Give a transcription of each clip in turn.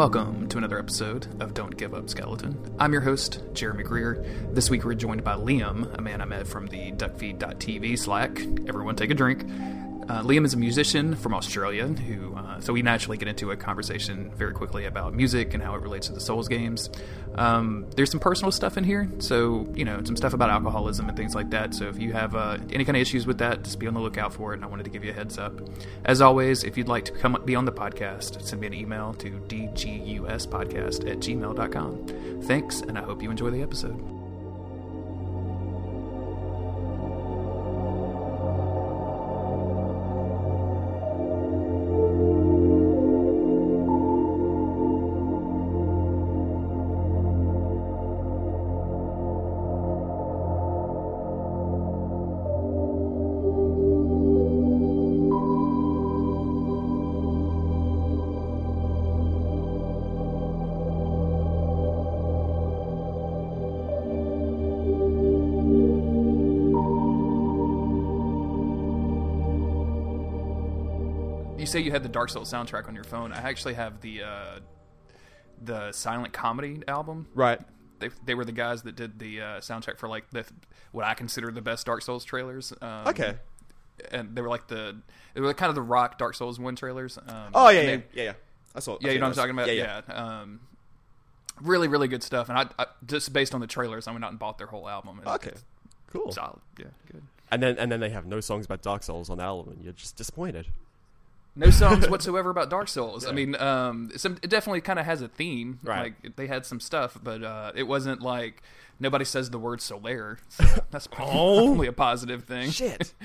Welcome to another episode of Don't Give Up Skeleton. I'm your host, Jeremy Greer. This week we're joined by Liam, a man I met from the duckfeed.tv Slack. Everyone take a drink. Uh, Liam is a musician from Australia who, uh, so we naturally get into a conversation very quickly about music and how it relates to the Souls games. Um, there's some personal stuff in here, so you know some stuff about alcoholism and things like that. So if you have uh, any kind of issues with that, just be on the lookout for it. And I wanted to give you a heads up. As always, if you'd like to come be on the podcast, send me an email to dguspodcast at gmail.com. Thanks, and I hope you enjoy the episode. You had the Dark Souls soundtrack on your phone. I actually have the uh, the Silent Comedy album. Right. They, they were the guys that did the uh, soundtrack for like the what I consider the best Dark Souls trailers. Um, Okay. and they were like the they were kind of the rock Dark Souls one trailers. Um, Oh yeah, yeah, they- yeah, yeah. I saw. I yeah, you know what I'm talking about. Yeah, Yeah, Um, really, really good stuff. And I, I just based on the trailers, I went out and bought their whole album. And Okay. Cool. solid. Yeah, good. And then and then they have no songs about Dark Souls on the album, and you're just disappointed. No songs whatsoever about Dark Souls. I mean, um, some, it definitely kind of has a theme. Right. Like they had some stuff, but uh, it wasn't like nobody says the word Solaire. So that's probably a positive thing. Shit.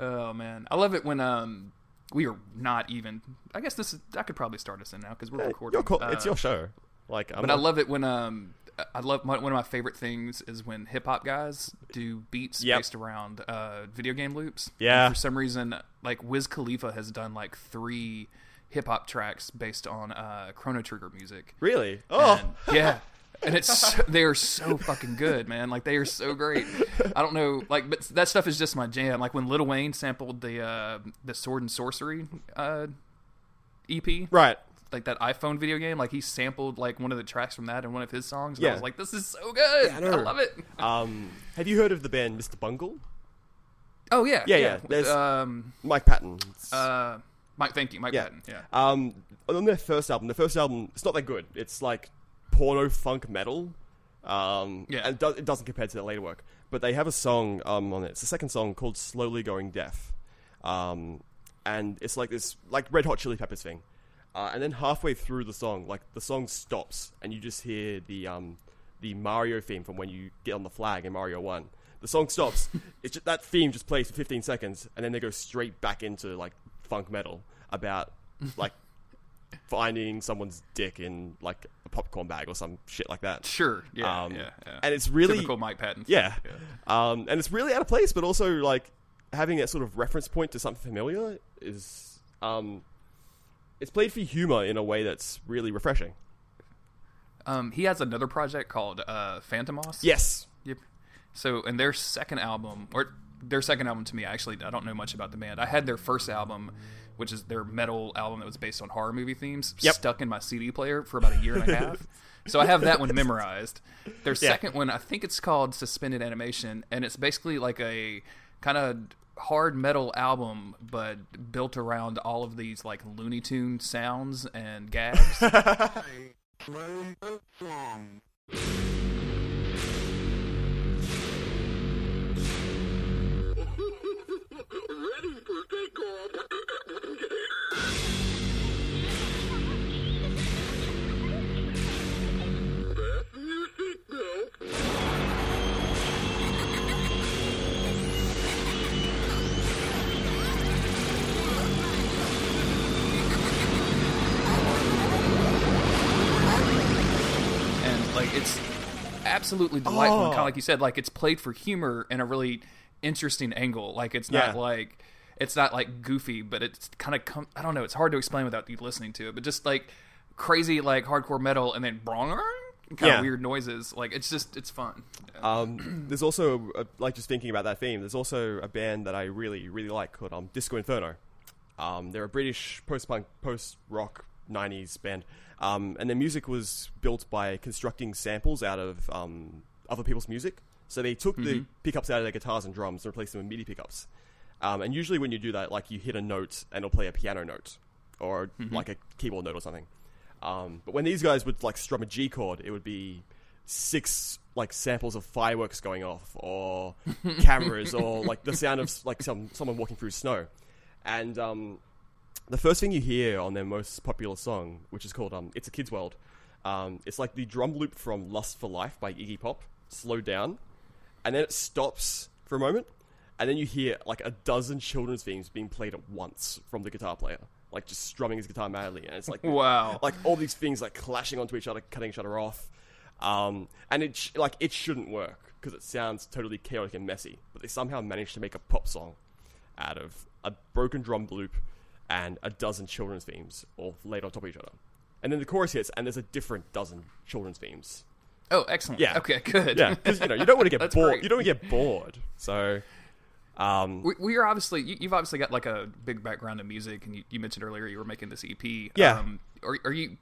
Oh man, I love it when um we are not even. I guess this is. I could probably start us in now because we're recording. You're cool. it's Uh, your show. Like, I'm But I love it when um I love my, one of my favorite things is when hip hop guys do beats Yep. based around uh, video game loops. Yeah. And for some reason, like Wiz Khalifa has done like three hip hop tracks based on uh, Chrono Trigger music. really. Oh, And, yeah. And it's so, they are so fucking good, man. Like they are so great. I don't know, like, but that stuff is just my jam. Like when Lil Wayne sampled the uh, the Sword and Sworcery uh, EP, right. Like that iPhone video game. Like he sampled like one of the tracks from that in one of his songs. And I Yeah. was like, this is so good. I I, love it. Um, have you heard of the band Mr. Bungle? Oh yeah, Yeah, yeah, there's- Um, Mike Patton. uh, Mike, thank you, Mike yeah. Patton. Yeah. Um, on their first album, the first album, it's not that good. It's like porno funk metal. Um, Yeah. and it, does, it doesn't compare to their later work. But they have a song um, on it. It's the second song called "Slowly Going Deaf," um, and it's like this like Red Hot Chili Peppers thing. Uh, and then halfway through the song, like the song stops, and you just hear the um, the Mario theme from when you get on the flag in Mario One. The song stops. it's just, that theme just plays for 15 seconds, and then they go straight back into like funk metal about like finding someone's dick in like a popcorn bag or some shit like that. Sure. Yeah. Um, yeah. Yeah. And it's really typical Mike Patton. yeah. Um, and it's really out of place, but also like having that sort of reference point to something familiar is um, it's played for humor in a way that's really refreshing. Um, he has another project called uh, Fantômas. Yes. Yep. So, and their second album, or their second album to me, actually, I don't know much about the band. I had their first album, which is their metal album that was based on horror movie themes, Yep. stuck in my CD player for about a year and a half. So I have that one memorized. Their Yeah. second one, I think it's called Suspended Animation, and it's basically like a kind of hard metal album, but built around all of these like Looney Tune sounds and gags. Ready for takeoff. It's absolutely delightful. And kind Oh. of like you said, like it's played for humor in a really interesting angle. Like it's not Yeah. like it's not like goofy, but it's kind of com- I don't know. It's hard to explain without you listening to it. But just like crazy like hardcore metal and then kind Yeah. of weird noises. Like it's just it's fun. Um, there's also, uh, like just thinking about that theme, there's also a band that I really, really like called um, Disco Inferno. Um, they're a British post-punk, post-rock '90s band, um, and their music was built by constructing samples out of um, other people's music. So they took the pickups out of their guitars and drums and replaced them with MIDI pickups. Um, and usually, when you do that, like you hit a note and it'll play a piano note or like a keyboard note or something. Um, but when these guys would like strum a G chord, it would be six like samples of fireworks going off or cameras or like the sound of like some someone walking through snow. And um, the first thing you hear on their most popular song, which is called um, "It's a Kid's World," um, it's like the drum loop from "Lust for Life" by Iggy Pop, slowed down, and then it stops for a moment, and then you hear like a dozen children's themes being played at once from the guitar player, like just strumming his guitar madly, and it's like Wow. like all these things like clashing onto each other, cutting each other off, um, and it sh- like it shouldn't work because it sounds totally chaotic and messy, but they somehow managed to make a pop song out of a broken drum loop and a dozen children's themes all laid on top of each other. And then the chorus hits, and there's a different dozen children's themes. Oh, excellent. Yeah. Okay, good. Yeah, because you know you don't want to get bored. great. You don't want to get bored. So, um, we, we are obviously you, you've obviously got like a big background in music, and you, you mentioned earlier you were making this EP. Yeah. Um, are, are you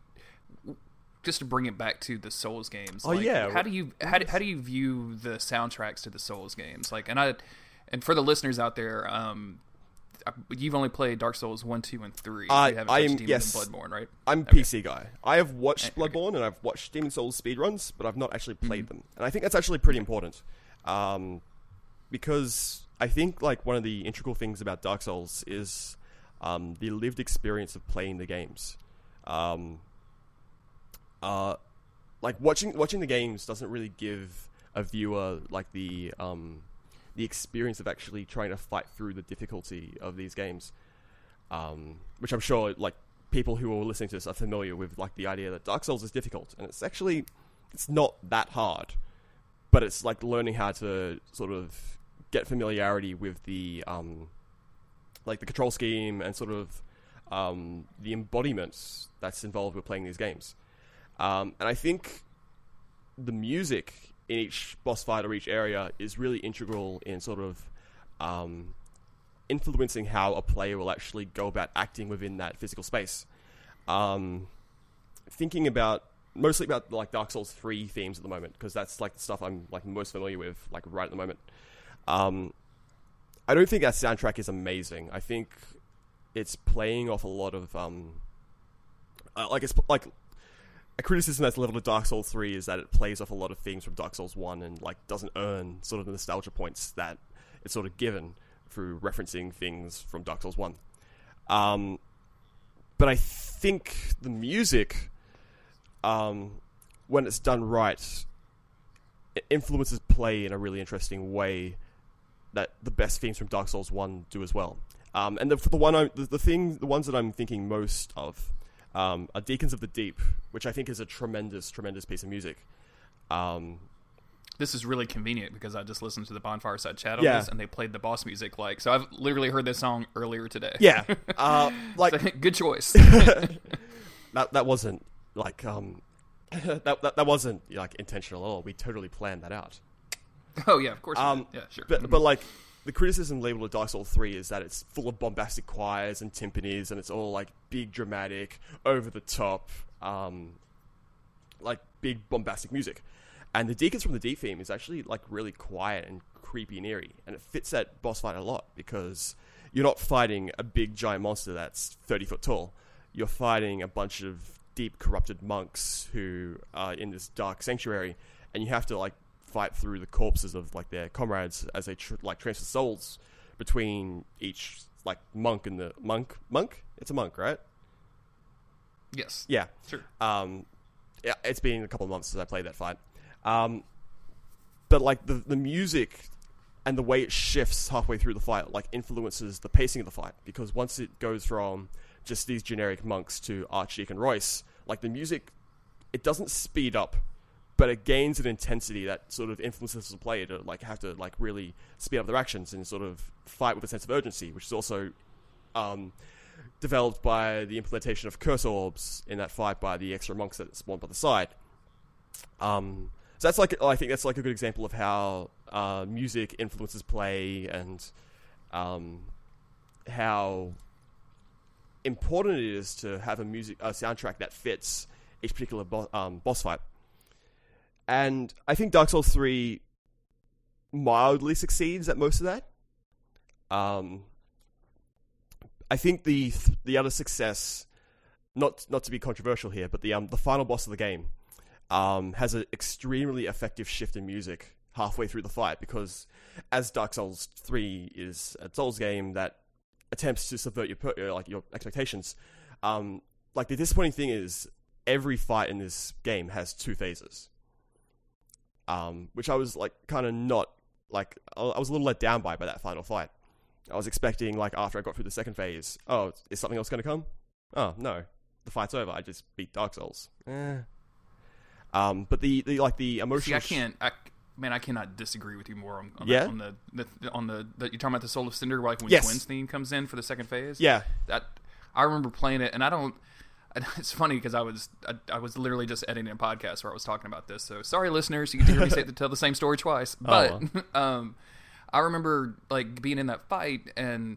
just to bring it back to the Souls games? Oh, like, yeah. How do you how do, how do you view the soundtracks to the Souls games? Like, and I and for the listeners out there, um, you've only played Dark Souls one, two, and three. I- I am- Demon yes. Bloodborne, right? I'm a PC guy. I have watched Okay. Bloodborne and I've watched Demon Souls speedruns, but I've not actually played Mm-hmm. them. And I think that's actually pretty important. Um, because I think like one of the integral things about Dark Souls is um, the lived experience of playing the games. Um, uh, like watching watching the games doesn't really give a viewer like the um, the experience of actually trying to fight through the difficulty of these games um, which I'm sure like people who are listening to this are familiar with, like the idea that Dark Souls is difficult, and it's actually it's not that hard, but it's like learning how to sort of get familiarity with the um, like the control scheme and sort of um, the embodiments that's involved with playing these games, um, and I think the music in each boss fight or each area is really integral in sort of um, influencing how a player will actually go about acting within that physical space. Um, thinking about mostly about like Dark Souls three themes at the moment because that's like the stuff I'm like most familiar with like right at the moment. Um, I don't think that soundtrack is amazing. I think it's playing off a lot of um, uh, like it's like a criticism that's leveled at Dark Souls 3 is that it plays off a lot of things from Dark Souls 1 and like doesn't earn sort of the nostalgia points that it's sort of given through referencing things from Dark Souls 1. Um, but I think the music, um, when it's done right, it influences play in a really interesting way that the best themes from Dark Souls 1 do as well. Um, and the, the one I, the, the thing, the ones that I'm thinking most of um, are Deacons of the Deep, which I think is a tremendous, tremendous piece of music. Um, This is really convenient because I just listened to the Bonfire Side chat on Yeah. this, and they played the boss music. Like, so I've literally heard this song earlier today. yeah, uh, like So, good choice. that. That wasn't like um, that, that that wasn't like intentional at all. We totally planned that out. oh yeah, of course. Um, yeah, sure. But but like the criticism labeled of Dark Souls three is that it's full of bombastic choirs and timpanis, and it's all like big, dramatic, over the top, um, like big bombastic music. And the Deacons from the Deep theme is actually like really quiet and creepy and eerie, and it fits that boss fight a lot because you're not fighting a big giant monster that's thirty foot tall. You're fighting a bunch of deep corrupted monks who are in this dark sanctuary, and you have to like fight through the corpses of like their comrades as they tr- like transfer souls between each like monk and the monk monk. It's a monk, right? yes, Yeah. sure. Um, yeah, it's been a couple of months since I played that fight. Um, but like the the music and the way it shifts halfway through the fight, like influences the pacing of the fight. Because once it goes from just these generic monks to Archdeacon Royce, like the music, it doesn't speed up, but it gains an intensity that sort of influences the player to like have to like really speed up their actions and sort of fight with a sense of urgency, which is also um, developed by the implementation of curse orbs in that fight by the extra monks that spawned by the side. Um, so that's like I think that's like a good example of how uh, music influences play and um, how important it is to have a music a soundtrack that fits each particular bo- um, boss fight. And I think Dark Souls three mildly succeeds at most of that. Um, I think the the other success, not not to be controversial here, but the um the final boss of the game, um has an extremely effective shift in music halfway through the fight because as Dark Souls three is a Souls game that attempts to subvert your uh, like your expectations, um like the disappointing thing is every fight in this game has two phases. Um, which I was like kind of not like I was a little let down by by that final fight. I was expecting like after I got through the second phase, oh, is something else going to come? Oh no, the fight's over. I just beat Dark Souls. Eh. Um, but the, the like the See, emotional. I can't. I, man, I cannot disagree with you more on, on, Yeah? that, on the, the on the, the you're talking about the Soul of Cinder, like when Yes. Gwyn's theme comes in for the second phase. Yeah, that I remember playing it, and I don't. It's funny because I was I, I was literally just editing a podcast where I was talking about this. So sorry, listeners, you to hear me say, tell the same story twice. But um, I remember like being in that fight, and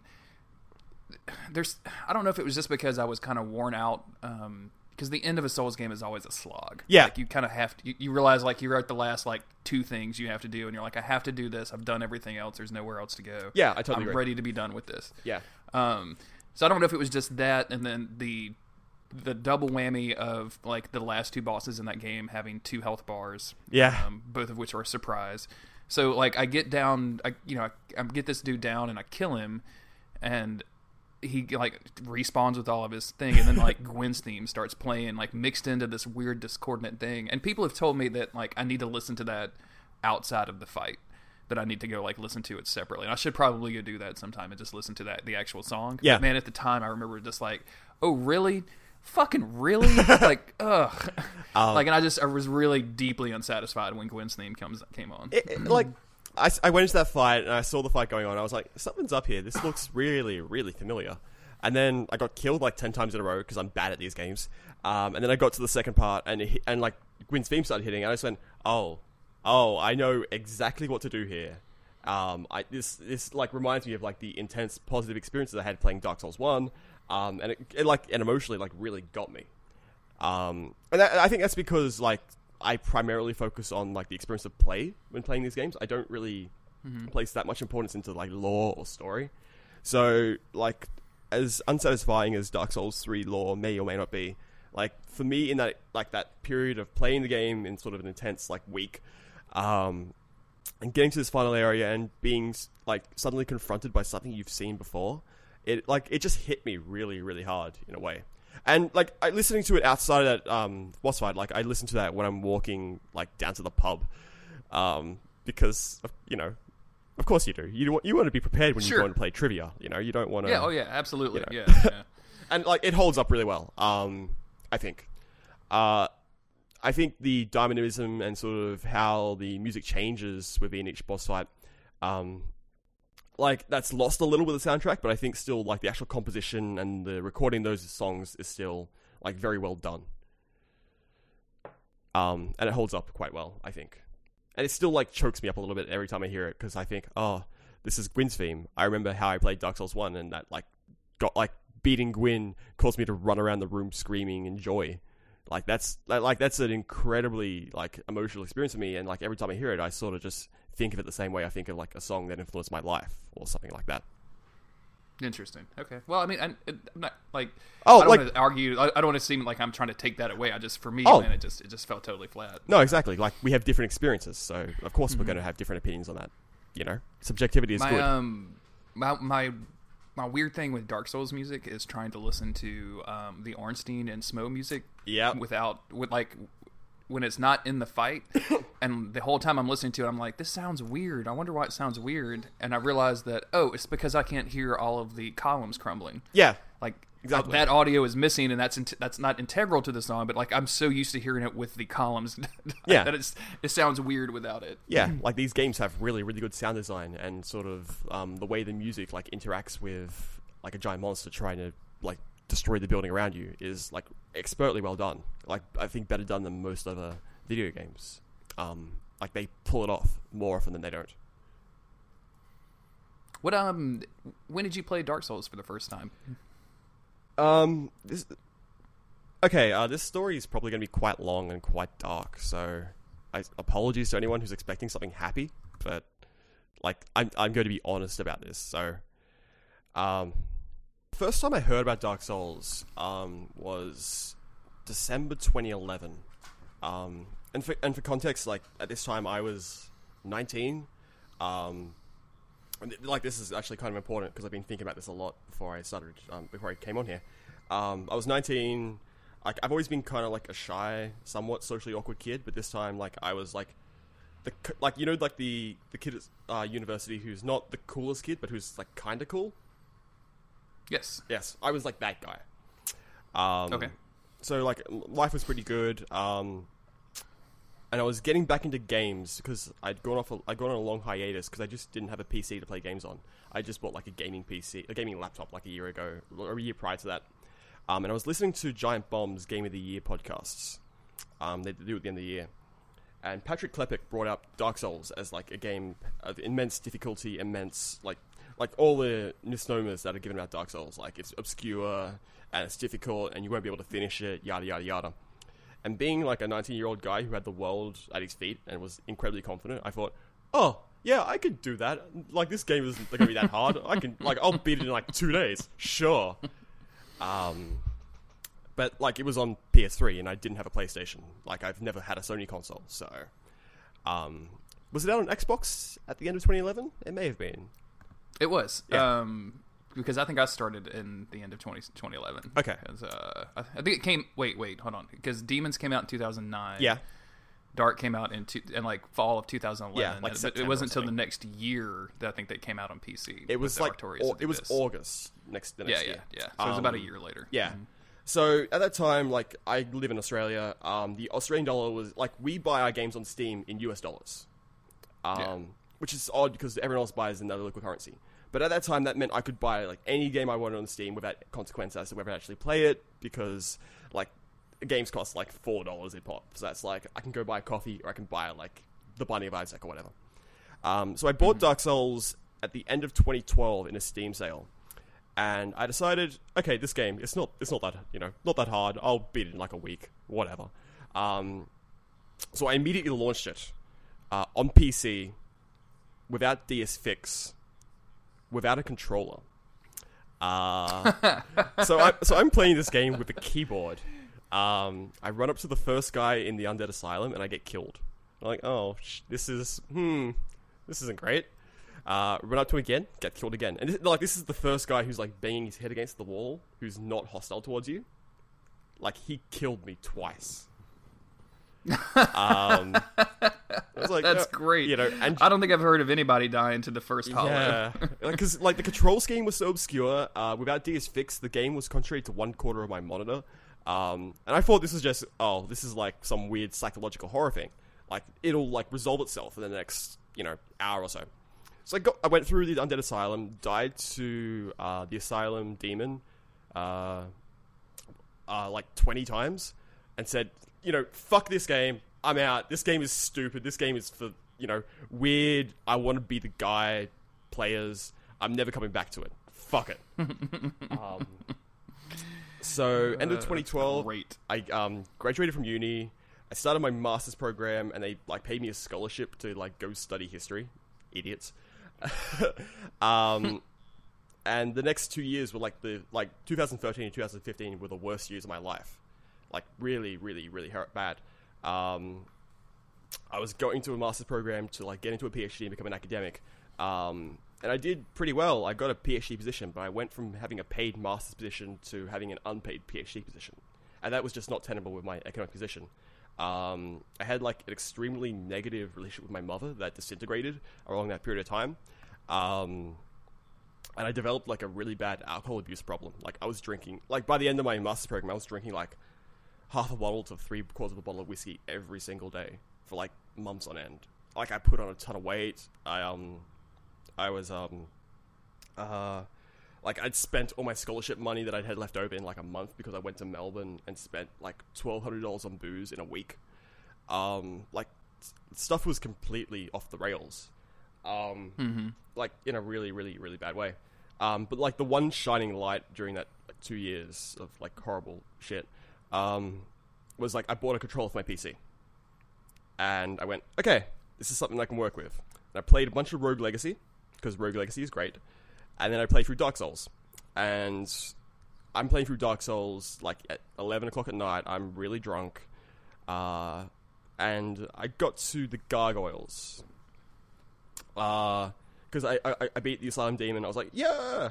there's I don't know if it was just because I was kind of worn out. Um, because the end of a Souls game is always a slog. Yeah. like you kind of have to. You, you realize like you're at the last like two things you have to do, and you're like, I have to do this. I've done everything else. There's nowhere else to go. Yeah, I totally I'm agree. ready to be done with this. yeah, Um, so I don't know if it was just that, and then the the double whammy of like the last two bosses in that game having two health bars. Yeah. um, both of which are a surprise. So like I get down, I you know I, I get this dude down and I kill him, and he like respawns with all of his thing, and then like Gwyn's theme starts playing like mixed into this weird discordant thing. And people have told me that like I need to listen to that outside of the fight. That I need to go like listen to it separately. And I should probably go do that sometime and just listen to that the actual song. Yeah. But man, at the time I remember just like, oh really? Fucking really? like, ugh. Um, like and I just I was really deeply unsatisfied when Gwyn's theme comes came on. it, it- like I, I went into that fight and I saw the fight going on. I was like, something's up here. This looks really, really familiar. And then I got killed like ten times in a row because I'm bad at these games. Um, and then I got to the second part and it hit, and like Gwyn's theme started hitting. And I just went, oh, oh, I know exactly what to do here. Um, I this this like reminds me of like the intense positive experiences I had playing Dark Souls One. Um, and it, it like and emotionally like really got me. Um, and that, I think that's because like I primarily focus on like the experience of play when playing these games. I don't really place that much importance into like lore or story. So like as unsatisfying as Dark Souls three lore may or may not be, like for me in that like that period of playing the game in sort of an intense like week, um, and getting to this final area and being like suddenly confronted by something you've seen before, it like it just hit me really really hard in a way. And like I, listening to it outside of that um, boss fight, like I listen to that when I'm walking like down to the pub, um, because of- you know, of course you do. You want you want to be prepared when you Sure. go and play trivia. You know, you don't want to. yeah, oh yeah, absolutely. you know. Yeah, yeah. and like it holds up really well. Um, I think. Uh, I think the dynamism and sort of how the music changes within each boss fight, um, like that's lost a little with the soundtrack, but I think still like the actual composition and the recording those songs is still like very well done. Um, and it holds up quite well, I think. And it still like chokes me up a little bit every time I hear it because I think, oh, this is Gwyn's theme. I remember how I played Dark Souls One, and that like got like beating Gwyn caused me to run around the room screaming in joy. Like that's like, like that's an incredibly like emotional experience for me, and like every time I hear it, I sort of just think of it the same way I think of like a song that influenced my life or something like that. Interesting. Okay. Well, I mean, I, I'm not like. Oh, I don't like- want to argue. I, I don't want to seem like I'm trying to take that away. I just, for me, Oh. man, it just, it just felt totally flat. No, exactly. Like we have different experiences, so of course we're going to have different opinions on that. You know, subjectivity is my good. um, my my my weird thing with Dark Souls music is trying to listen to um the Ornstein and Smough music. Yep. Without with like when it's not in the fight, and the whole time I'm listening to it, I'm like, this sounds weird. I wonder why it sounds weird. And I realized that oh, it's because I can't hear all of the columns crumbling. yeah, like Exactly. that audio is missing and that's int- that's not integral to the song but like i'm so used to hearing it with the columns Yeah. that it's it sounds weird without it yeah. Like these games have really, really good sound design and sort of um, the way the music like interacts with like a giant monster trying to like destroy the building around you is like expertly well done. Like I think better done than most other video games. Um, like they pull it off more often than they don't. what um when did you play dark souls for the first time Um, this. Okay, uh, this story is probably going to be quite long and quite dark, so I apologies to anyone who's expecting something happy, but like I'm I'm going to be honest about this. So, um, first time I heard about Dark Souls um was December 2011. Um, and for and for context, like at this time I was 19. Um, like this is actually kind of important because I've been thinking about this a lot before I started um, before I came on here. Um, I was 19. Like I've always been kind of like a shy, somewhat socially awkward kid, but this time like I was like the like you know like the the kid at uh, university who's not the coolest kid, but who's like kind of cool. Yes. Yes, I was like that guy. Um, Okay. So like life was pretty good. Um, and I was getting back into games because I'd gone off. A, I'd gone on a long hiatus because I just didn't have a PC to play games on. I just bought like a gaming PC, a gaming laptop, like a year ago or a year prior to that. Um, and I was listening to Giant Bomb's Game of the Year podcasts. Um, they do at the end of the year. And Patrick Klepek brought up Dark Souls as like a game of immense difficulty, immense like like all the misnomers that are given about Dark Souls. Like it's obscure and it's difficult, and you won't be able to finish it. Yada yada yada. And being like a 19 year old guy who had the world at his feet and was incredibly confident, I thought, oh yeah, I could do that. Like this game isn't going to be that hard. I can like I'll beat it in like two days. Sure. Um, but like it was on PS3 and I didn't have a PlayStation. Like I've never had a Sony console, so um, was it out on Xbox at the end of 2011? It may have been. It was. Yeah. Um, because I think I started in the end of 20, 2011. Okay. uh, I, I think it came. Wait, wait, hold on. Because Demons came out in 2009. Yeah, Dark came out in, two, in like fall of 2011. Yeah, like but it wasn't until the next year that I think they came out on PC. it was like of it was. August next the Yeah, next yeah, year. yeah. So it was about a Um, year later. Yeah. Mhm. So at that time, like I live in Australia, um, the Australian dollar was like we buy our games on Steam in US dollars, um, Yeah. Which is odd because everyone else buys another liquid currency. But at that time, that meant I could buy like any game I wanted on Steam without consequence as to whether I actually play it because like games cost like four dollars a pop. So that's like I can go buy a coffee or I can buy like the Binding of Isaac or whatever. Um, so I bought Dark Souls at the end of 2012 in a Steam sale, and I decided, okay, this game it's not it's not that you know not that hard. I'll beat it in like a week, whatever. Um, so I immediately launched it uh, on PC without DS Fix, without a controller. Uh, so I so I'm playing this game with a keyboard. Um, I run up to the first guy in the undead asylum and I get killed. I'm like, oh, sh- this is hmm, this isn't great. Uh, run up to him again, get killed again, and this, like this is the first guy who's like banging his head against the wall, who's not hostile towards you. Like he killed me twice. um, was like, That's uh, great. You know, and I don't think I've heard of anybody dying to the first hollow. yeah, because like the control scheme was so obscure. Uh, without DS Fix, the game was contrary to one quarter of my monitor, um, and I thought this was just oh, this is like some weird psychological horror thing. Like it'll like resolve itself in the next you know hour or so. So I got, I went through the undead asylum, died to uh, the asylum demon, uh, uh, like twenty times, and said, you know, fuck this game. I'm out. This game is stupid. This game is for you know weird. I want to be the guy. Players. I'm never coming back to it. Fuck it. um, so end of Uh, 2012, Great. I um, graduated from uni. I started my master's program, and they like paid me a scholarship to like go study history. Idiots. um, and the next two years were like the like 2013 and 2015 were the worst years of my life. Like really, really, really hurt bad. Um, I was going to a master's program to like get into a PhD and become an academic. Um, and I did pretty well. I got a PhD position, but I went from having a paid master's position to having an unpaid PhD position, and that was just not tenable with my economic position. Um, I had like an extremely negative relationship with my mother that disintegrated along that period of time, um, and I developed like a really bad alcohol abuse problem. Like I was drinking, like by the end of my master's program, I was drinking like half a bottle to three quarters of a bottle of whiskey every single day for like months on end. Like I put on a ton of weight. I um, I was um, uh, like I'd spent all my scholarship money that I'd had left over in like a month because I went to Melbourne and spent like twelve hundred dollars on booze in a week. Um, like stuff was completely off the rails. Um, Mm-hmm. like in a really, really, really bad way. Um, but like the one shining light during that like two years of like horrible shit um, was like I bought a controller for my PC, and I went, okay, this is something I can work with. And I played a bunch of Rogue Legacy because Rogue Legacy is great, and then I played through Dark Souls, and I'm playing through Dark Souls like at 11 o'clock at night. I'm really drunk, uh, and I got to the gargoyles. Because I, I I beat the Asylum Demon, I was like, yeah.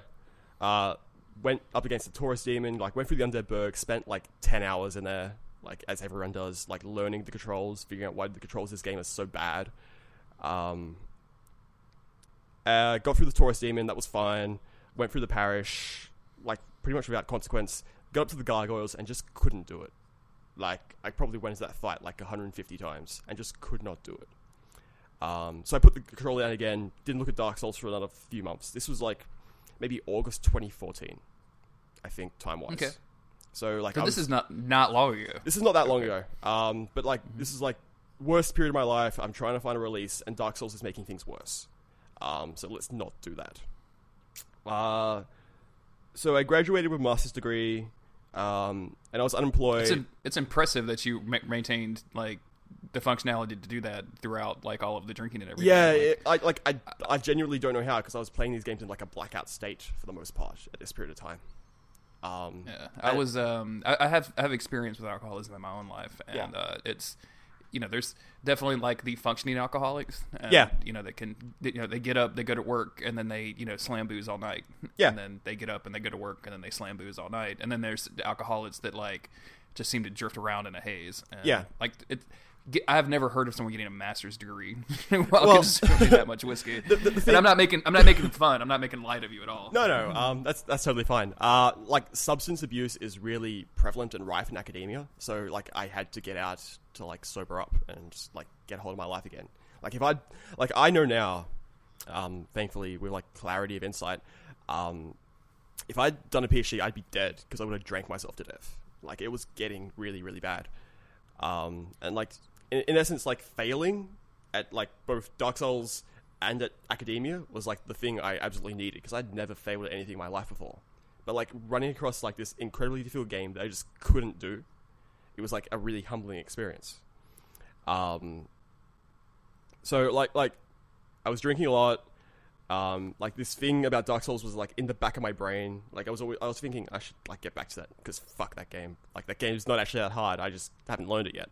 Uh, went up against the Taurus Demon, like went through the Undead Burg, spent like 10 hours in there, like as everyone does, like learning the controls, figuring out why the controls of this game are so bad. Um, uh, got through the Taurus Demon, that was fine. Went through the parish, like pretty much without consequence. Got up to the gargoyles and just couldn't do it. Like I probably went into that fight like 150 times and just could not do it. Um, so I put the controller down again. Didn't look at Dark Souls for another few months. This was like maybe August 2014, I think time wise. Okay. So like So this was- is not not long ago. this is not that long ago. Um, but like this is like worst period of my life. I'm trying to find a release, and Dark Souls is making things worse. Um, so let's not do that. Uh, so I graduated with a master's degree, um, and I was unemployed. It's, im- it's impressive that you ma- maintained like the functionality to do that throughout like all of the drinking and everything. yeah, Like, it, I like I I genuinely don't know how because I was playing these games in like a blackout state for the most part at this period of time. Um, Yeah, I was. Um, I, I have I have experience with alcoholism in my own life, and Yeah. uh, it's, you know, there's definitely like the functioning alcoholics. And, Yeah. you know, they can, you know, they get up, they go to work, and then they, you know, slam booze all night. Yeah. and then they get up and they go to work, and then they slam booze all night. And then there's the alcoholics that like just seem to drift around in a haze. And, Yeah. like it. Get- I've never heard of someone getting a master's degree while Well- consuming that much whiskey. and I'm not making I'm not making fun. I'm not making light of you at all. No, no, um, that's that's totally fine. Uh, like substance abuse is really prevalent and rife in academia, so like I had to get out to like sober up and like get hold of my life again. Like if I like I know now, um, thankfully with like clarity of insight, um, if I'd done a PhD, I'd be dead because I would have drank myself to death. Like it was getting really, really bad. Um, and like in, in essence, like failing at like both Dark Souls and at academia was like the thing I absolutely needed because I'd never failed at anything in my life before. But like running across like this incredibly difficult game that I just couldn't do, it was like a really humbling experience. Um, so like like I was drinking a lot. Um, like this thing about Dark Souls was like in the back of my brain. Like I was always, I was thinking I should like get back to that because fuck that game. Like that game is not actually that hard. I just haven't learned it yet.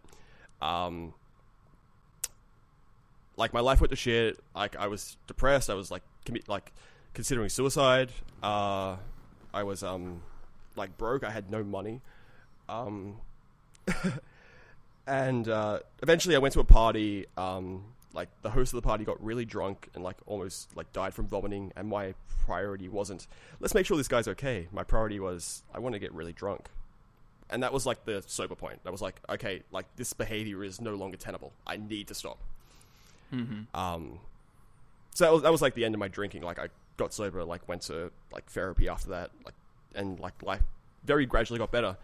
Um, like my life went to shit. Like I was depressed. I was like commit like considering suicide. Uh, I was um like broke. I had no money. Um, and uh, eventually I went to a party. Um, like the host of the party got really drunk and like almost like died from vomiting. And my priority wasn't let's make sure this guy's okay. My priority was I want to get really drunk. And that was like the sober point. That was like, okay, like this behavior is no longer tenable. I need to stop. Um, so that was, that was like the end of my drinking. Like I got sober, like went to like therapy after that, like and like life very gradually got better.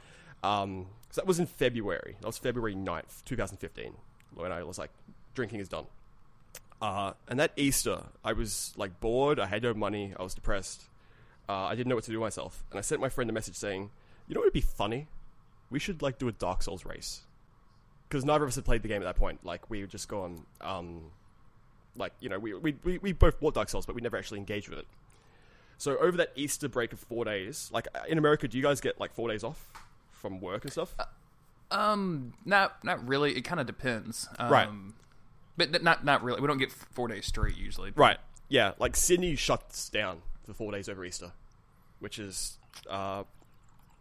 Um, so that was in February. That was February 9th, 2015, when I was like, drinking is done. Uh, and that Easter, I was like bored. I had no money. I was depressed. Uh, I didn't know what to do with myself. And I sent my friend a message saying, "You know what would be funny? We should like do a Dark Souls race." Because neither of us had played the game at that point. Like we would just go on, um, like you know, we, we we we both bought Dark Souls, but we never actually engaged with it. So over that Easter break of four days, like in America, do you guys get like four days off from work and stuff? Um, not not really. It kind of depends. Um, Right. But not not really. We don't get four days straight usually. Right. Yeah, like Sydney shuts down for four days over Easter, which is. Uh,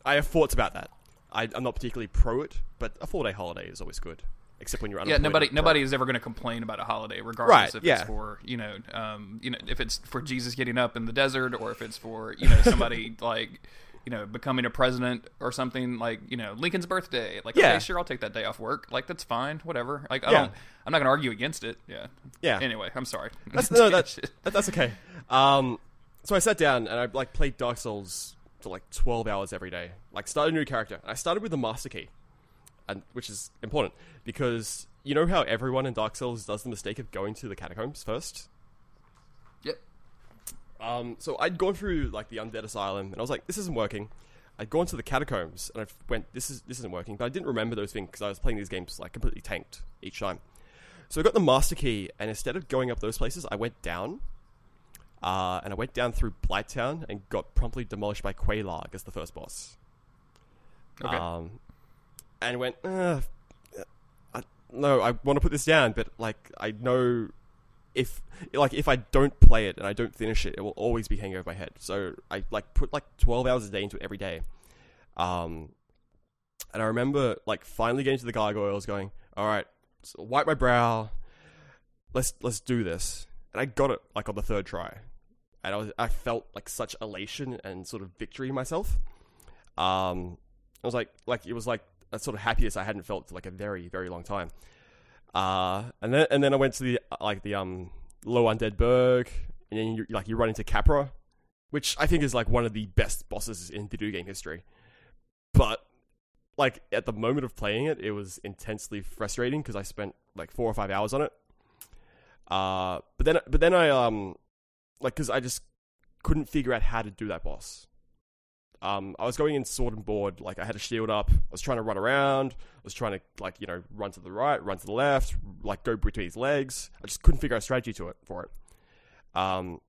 I have thoughts about that. I, I'm not particularly pro it, but a four day holiday is always good, except when you're Yeah, nobody nobody is ever going to complain about a holiday, regardless Right, if yeah. it's for you know, um, you know, if it's for Jesus getting up in the desert, or if it's for you know somebody like you know becoming a president or something like you know Lincoln's birthday. Like, Yeah. okay, sure, I'll take that day off work. Like, that's fine, whatever. Like, I Yeah. don't, I'm not going to argue against it. Yeah, Yeah. Anyway, I'm sorry. That's no, that's that, that's okay. Um, so I sat down and I like played Dark Souls for like 12 hours every day. Like start a new character. I started with the master key, and which is important because you know how everyone in Dark Souls does the mistake of going to the catacombs first. Yep. Um, so I'd gone through like the undead asylum, and I was like, "This isn't working." I'd gone to the catacombs, and I went, "This is this isn't working." But I didn't remember those things because I was playing these games like completely tanked each time. So I got the master key, and instead of going up those places, I went down. Uh, and I went down through Blighttown and got promptly demolished by Quelaag as the first boss. Okay. Um, and went, uh, I, no, I want to put this down, but like I know if like if I don't play it and I don't finish it, it will always be hanging over my head. So I like put like twelve hours a day into it every day. Um, and I remember like finally getting to the gargoyles, going, "All right, so wipe my brow. Let's let's do this." And I got it like on the third try, and I was I felt like such elation and sort of victory in myself. Um, I was like like it was like a sort of happiest I hadn't felt for like a very very long time. Uh, and then and then I went to the like the um low undead burg, and then you like you run into Capra, which I think is like one of the best bosses in video game history. But like at the moment of playing it, it was intensely frustrating because I spent like four or five hours on it. Uh, but then but then I um like because I just couldn't figure out how to do that boss. Um, I was going in sword and board, like I had a shield up. I was trying to run around. I was trying to like you know run to the right, run to the left, like go between his legs. I just couldn't figure out a strategy to it for it. Um,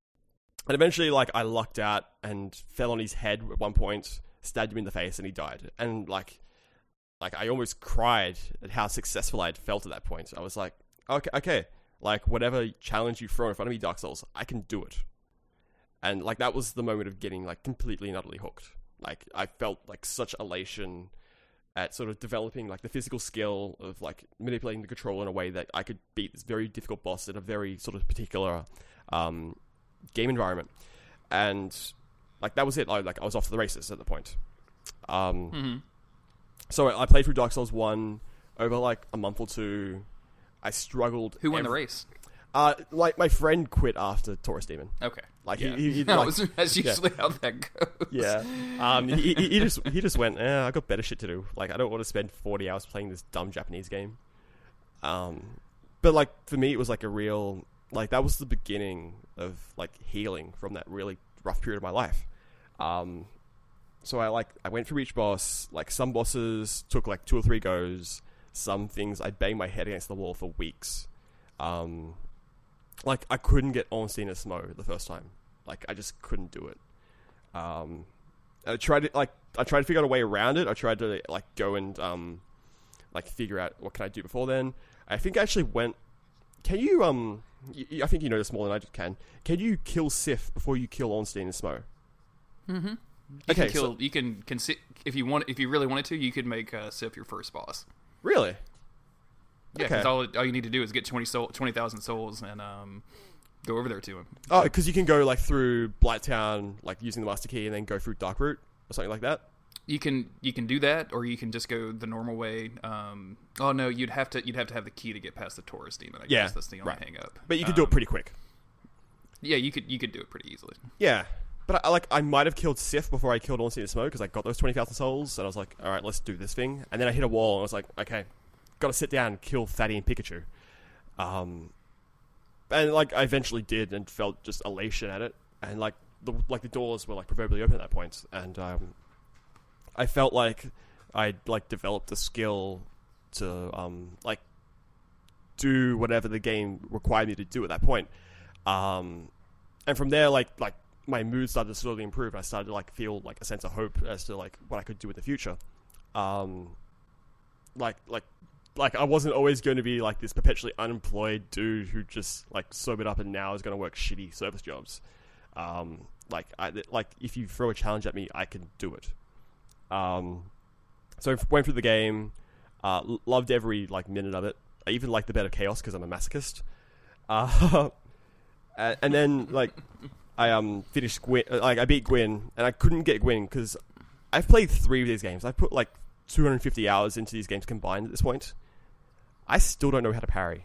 and eventually, like I lucked out and fell on his head at one point, stabbed him in the face, and he died. And like, like I almost cried at how successful I had felt at that point. I was like, okay, okay, like whatever challenge you throw in front of me, Dark Souls, I can do it. And like that was the moment of getting like completely and utterly hooked. Like I felt like such elation at sort of developing like the physical skill of like manipulating the control in a way that I could beat this very difficult boss in a very sort of particular um, game environment, and like that was it. I, like I was off to the races at the point. Um, hmm So I I played through Dark Souls one over like a month or two. I struggled. Who won the race? Uh, like my friend quit after Taurus Demon. Okay. Like yeah. he, he, No, like, that's usually how that goes. yeah. Um, he, he, he just he just went. Eh, I got better shit to do. Like I don't want to spend forty hours playing this dumb Japanese game. Um, but like for me, it was like a real like that was the beginning of like healing from that really rough period of my life. Um, so I like I went through each boss. Like some bosses took like two or three goes. Some things I banged my head against the wall for weeks. Um, like I couldn't get Ornstein and Smough the first time. Like I just couldn't do it. Um, I tried to like I tried to figure out a way around it. I tried to like go and um, like figure out what can I do before then. I think I actually went. Can you um? y- y- I think you know this more than I can. Can you kill Sif before you kill Ornstein and Smough? Mm-hmm. You Okay, can kill. you can consi- if you want. If you really wanted to, you could make uh, Sif your first boss. Really? Yeah, because Okay. all, all you need to do is get 20 soul, 20,000 souls and um, go over there to him. Oh, because you can go like through Blighttown, like using the master key, and then go through Darkroot or something like that. You can you can do that, or you can just go the normal way. Um, oh no, you'd have to you'd have to have the key to get past the Taurus demon. I Yeah, guess that's the only right. hang up. But you can do it Um, pretty quick. Yeah, you could you could do it pretty easily. Yeah. But I, like I might have killed Sif before I killed Ornstein and Smough because I got those twenty thousand souls, and I was like, all right, let's do this thing. And then I hit a wall, and I was like, okay, got to sit down and kill Fatty and Pikachu. Um, and like I eventually did, and felt just elation at it, and like the like the doors were like proverbially open at that point, and um, I felt like I'd like developed the skill to um like do whatever the game required me to do at that point. Um, and from there, like like my mood started to slowly improve. I started to like feel like a sense of hope as to like what I could do in the future. Um, like like like I wasn't always going to be like this perpetually unemployed dude who just like sobered up and now is going to work shitty service jobs. Um, like I like if you throw a challenge at me, I can do it. Um, so I went through the game, uh, loved every like minute of it. I even liked the Bed of Chaos because I'm a masochist. Uh, and then like I um finished Gwyn, uh, like I beat Gwyn, and I couldn't get Gwyn because I've played three of these games. I've put like 250 hours into these games combined at this point. I still don't know how to parry,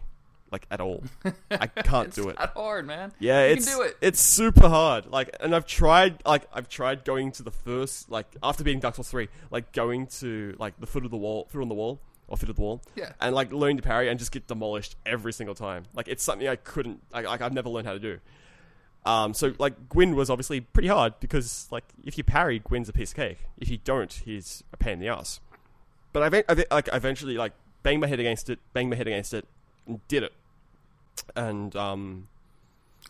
like at all. I can't do it. not hard, man. Yeah, you it's can do it. it's super hard. Like, and I've tried, like, I've tried going to the first, like, after beating Dark Souls three, like, going to like the foot of the wall, foot on the wall, or foot of the wall, Yeah. and like learning to parry and just get demolished every single time. Like, it's something I couldn't, like, like I've never learned how to do. Um, so like Gwyn was obviously pretty hard because like if you parry, Gwyn's a piece of cake. If you don't, he's a pain in the ass. But I, I like eventually like banged my head against it, banged my head against it, and did it. And um,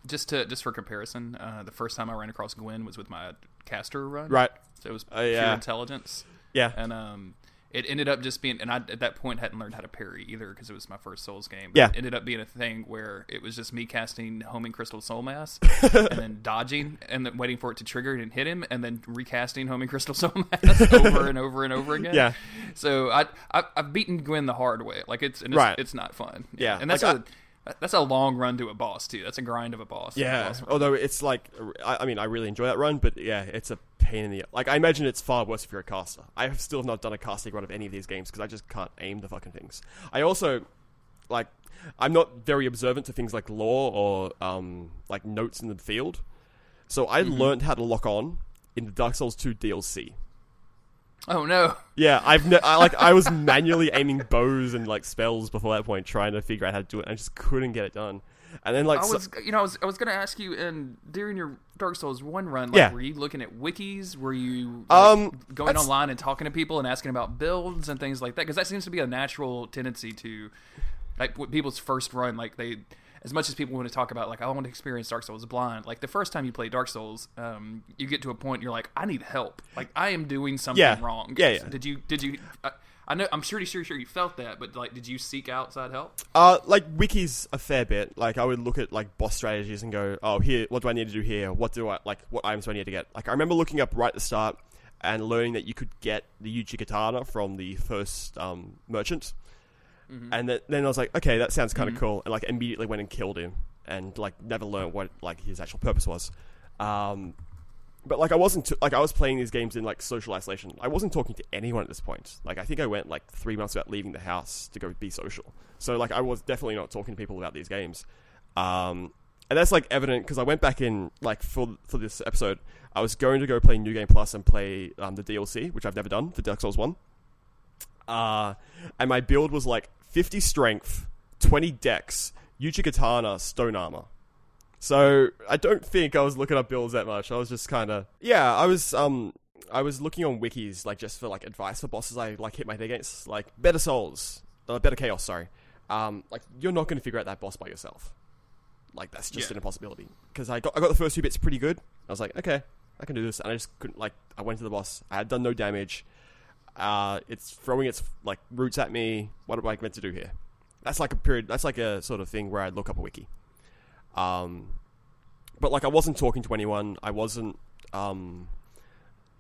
Just to just for comparison, uh, the first time I ran across Gwyn was with my caster run. right, So it was Oh, pure yeah. intelligence, yeah, and um, it ended up just being. And I at that point hadn't learned how to parry either because it was my first Souls game. Yeah. it ended up being a thing where it was just me casting homing crystal soul mass and then dodging and then waiting for it to trigger and hit him and then recasting homing crystal soul mass over and over and over again. Yeah. So I, I I've beaten Gwyn the hard way. Like it's and it's, Right. it's not fun. Yeah, and that's like a that's a long run to a boss too. That's a grind of a boss. yeah. Boss. Although it's like, I, I mean, I really enjoy that run, but yeah, it's a pain in the like. I imagine it's far worse if you're a caster. I have still not done a casting run of any of these games because I just can't aim the fucking things. I also like, I'm not very observant to things like lore or um like notes in the field, so I learned how to lock on in the Dark Souls 2 DLC. Oh no. Yeah, I've ne- I, like I was manually aiming bows and like spells before that point, trying to figure out how to do it. and I just couldn't get it done. And then like I so- was, you know, I was, I was gonna ask you, and during your Dark Souls one run, like, Yeah. were you looking at wikis? Were you like, Um, going that's- online and talking to people and asking about builds and things like that? Because that seems to be a natural tendency to, like, people's first run, like they, as much as people want to talk about, like, I want to experience Dark Souls blind. Like the first time you play Dark Souls, um, you get to a point you're like, I need help. Like I am doing something Yeah. wrong. Yeah, yeah. Did you? Did you? I, I know. I'm pretty sure, sure you felt that, but like, did you seek outside help? Uh, like wikis a fair bit. Like I would look at like boss strategies and go, oh, here, what do I need to do here? What do I like? What items do I need to get? Like I remember looking up right at the start and learning that you could get the Uchigatana from the first um, merchant, and then, then I was like, okay, that sounds kind of cool, and like immediately went and killed him, and like never learned what like his actual purpose was. Um, but like I wasn't t- like I was playing these games in like social isolation. I wasn't talking to anyone at this point. Like I think I went like three months without leaving the house to go be social. So like I was definitely not talking to people about these games. Um, and that's like evident because I went back in like for for this episode. I was going to go play New Game Plus and play um, the DLC, which I've never done for Dark Souls One. Uh, and my build was like 50 strength, 20 dex, Uchigatana, stone armor. So I don't think I was looking up builds that much. I was just kind of yeah. I was um I was looking on wikis like just for like advice for bosses I like hit my head against like better souls, uh, Bed of Chaos. Sorry, um like you're not going to figure out that boss by yourself. Like that's just Yeah. an impossibility. Because I got I got the first two bits pretty good. I was like okay, I can do this, and I just couldn't like I went to the boss. I had done no damage. Uh, it's throwing its like roots at me. What am I meant to do here? That's like a period. That's like a sort of thing where I'd look up a wiki. Um, but like I wasn't talking to anyone. I wasn't um,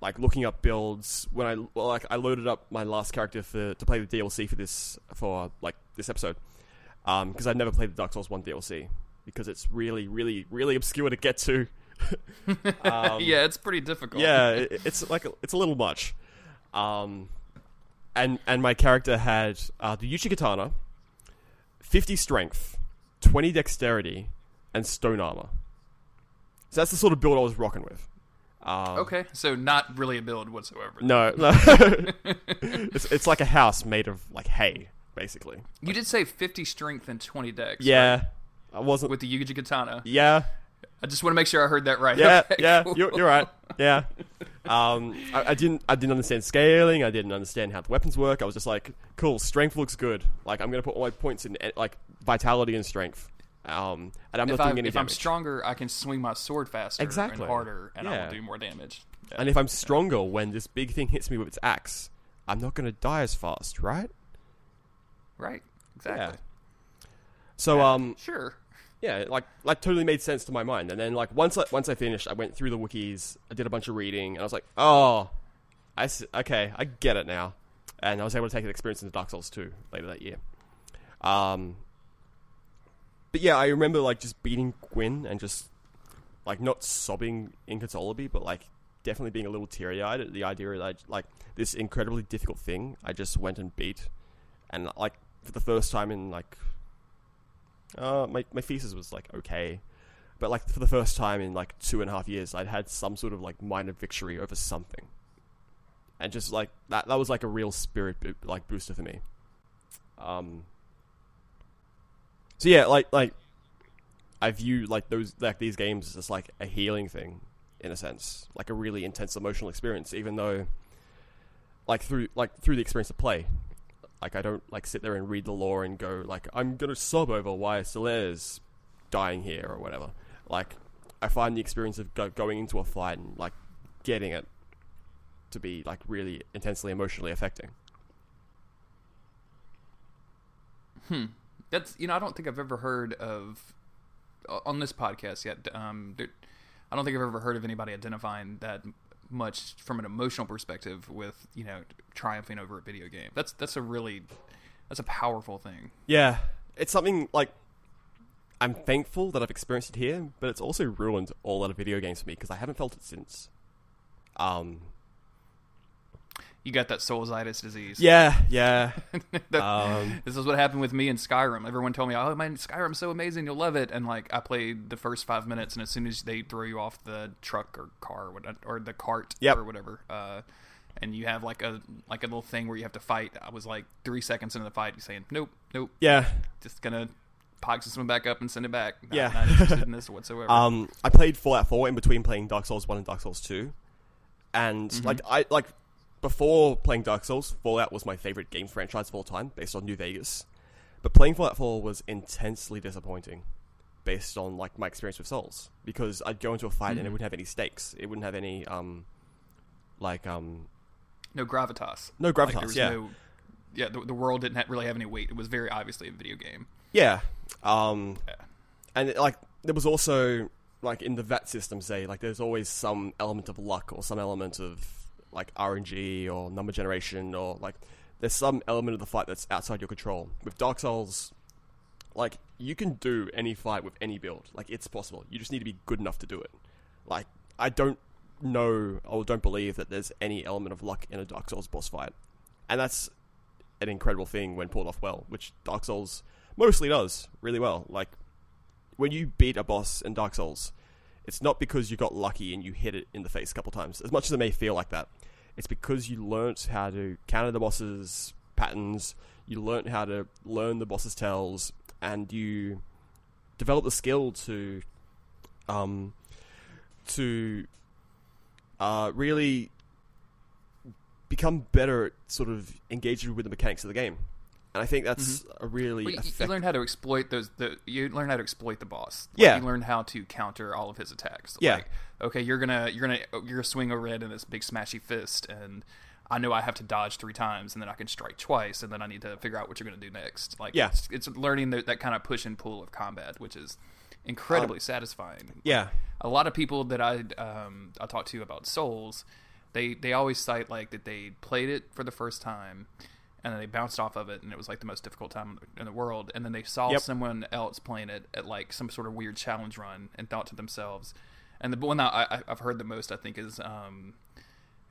like looking up builds when I well, like I loaded up my last character for to play the DLC for this for like this episode because I'd never played the Dark Souls One DLC because it's really really really obscure to get to. um, yeah, it's pretty difficult. yeah, it, it's like it's a little much. Um, and and my character had uh, the Uchigatana, fifty strength, twenty dexterity, and stone armor. So that's the sort of build I was rocking with. Um, Okay, so not really a build whatsoever. No, no. it's it's like a house made of like hay, basically. You did say 50 strength and 20 dex. Yeah, right? I wasn't. With the Uchigatana. yeah, I just want to make sure I heard that right. yeah, Okay, yeah. cool. You're, you're right. Yeah. Um, I, I didn't. I didn't understand scaling. I didn't understand how the weapons work. I was just like, cool. Strength looks good. Like I'm gonna put all my points in eh, like vitality and strength. Um, and I'm If, not I, doing any if I'm stronger, I can swing my sword faster Exactly. and harder, and I will do more damage. Yeah. and if I'm stronger when this big thing hits me with its axe, I'm not gonna die as fast, right? right, exactly. So um, Sure. Yeah, like like totally made sense to my mind. And then like once I, once I finished, I went through the wikis, I did a bunch of reading, and I was like, oh, I okay, I get it now. And I was able to take that experience into Dark Souls 2 later that year. Um, but yeah, I remember like just beating Gwyn and just like not sobbing inconsolably, but like definitely being a little teary eyed at the idea that like this incredibly difficult thing I just went and beat, and like for the first time in like uh, my my thesis was like okay, but like for the first time in like two and a half years, I'd had some sort of like minor victory over something, and just like that that was like a real spirit bo- like booster for me. Um. So yeah, like like I view like those like these games as like a healing thing, in a sense, like a really intense emotional experience. Even though, like through like through the experience of play, like I don't like sit there and read the lore and go like I'm gonna sob over why Solaire's dying here or whatever. Like I find the experience of go- going into a fight and like getting it to be like really intensely emotionally affecting. Hmm. That's you know I don't think I've ever heard of on this podcast yet. Um, there, I don't think I've ever heard of anybody identifying that much from an emotional perspective with you know triumphing over a video game. That's that's a really that's a powerful thing. Yeah, it's something like I'm thankful that I've experienced it here, but it's also ruined all other video games for me because I haven't felt it since. Um, You got that soulsitis disease. yeah, yeah. That- um, this is what happened with me in Skyrim. Everyone told me, "Oh man, Skyrim's so amazing, you'll love it." And like, I played the first five minutes, and as soon as they throw you off the truck or car or, the cart Yep. or whatever, uh, and you have like a like a little thing where you have to fight. I was like three seconds into the fight, saying, "Nope, nope, yeah. just gonna pog system back up and send it back." Not, Yeah. not interested in this whatsoever. Um, I played Fallout 4 in between playing Dark Souls 1 and Dark Souls 2. And like I like before playing Dark Souls, Fallout was my favorite game franchise of all time based on New Vegas. But playing Fallout 4 was intensely disappointing based on like my experience with Souls because I'd go into a fight and it wouldn't have any stakes. It wouldn't have any um like um no gravitas. no Like, gravitas, was yeah. no- yeah. The, the world didn't ha- really have any weight. It was very obviously a video game. Yeah. Um, Yeah. and like there was also like in the VATS system, say like there's always some element of luck or some element of like RNG or number generation or like there's some element of the fight that's outside your control. With Dark Souls, like you can do any fight with any build. Like it's possible. You just need to be good enough to do it. Like I don't know or don't believe that there's any element of luck in a Dark Souls boss fight, and that's an incredible thing when pulled off well, which Dark Souls mostly does really well. Like when you beat a boss in Dark Souls, it's not because you got lucky and you hit it in the face a couple times. As much as it may feel like that, it's because you learnt how to counter the boss's patterns, you learnt how to learn the boss's tells, and you develop the skill to um to uh really become better at sort of engaging with the mechanics of the game. And I think that's a really Well, you, you learn how to exploit those. The you learn how to exploit the boss. Like, Yeah. you learn how to counter all of his attacks. Yeah. Like, okay, you're gonna you're gonna you're gonna swing overhead in this big smashy fist, and I know I have to dodge three times, and then I can strike twice, and then I need to figure out what you're gonna do next. Like, Yeah. it's, it's learning the, that kind of push and pull of combat, which is incredibly satisfying. yeah. a lot of people that I um, I talk to about Souls, they they always cite like that they played it for the first time, and then they bounced off of it, and it was like the most difficult time in the world, and then they saw Yep. someone else playing it at like some sort of weird challenge run, and thought to themselves, and the one that I, I've heard the most, I think, is. Um,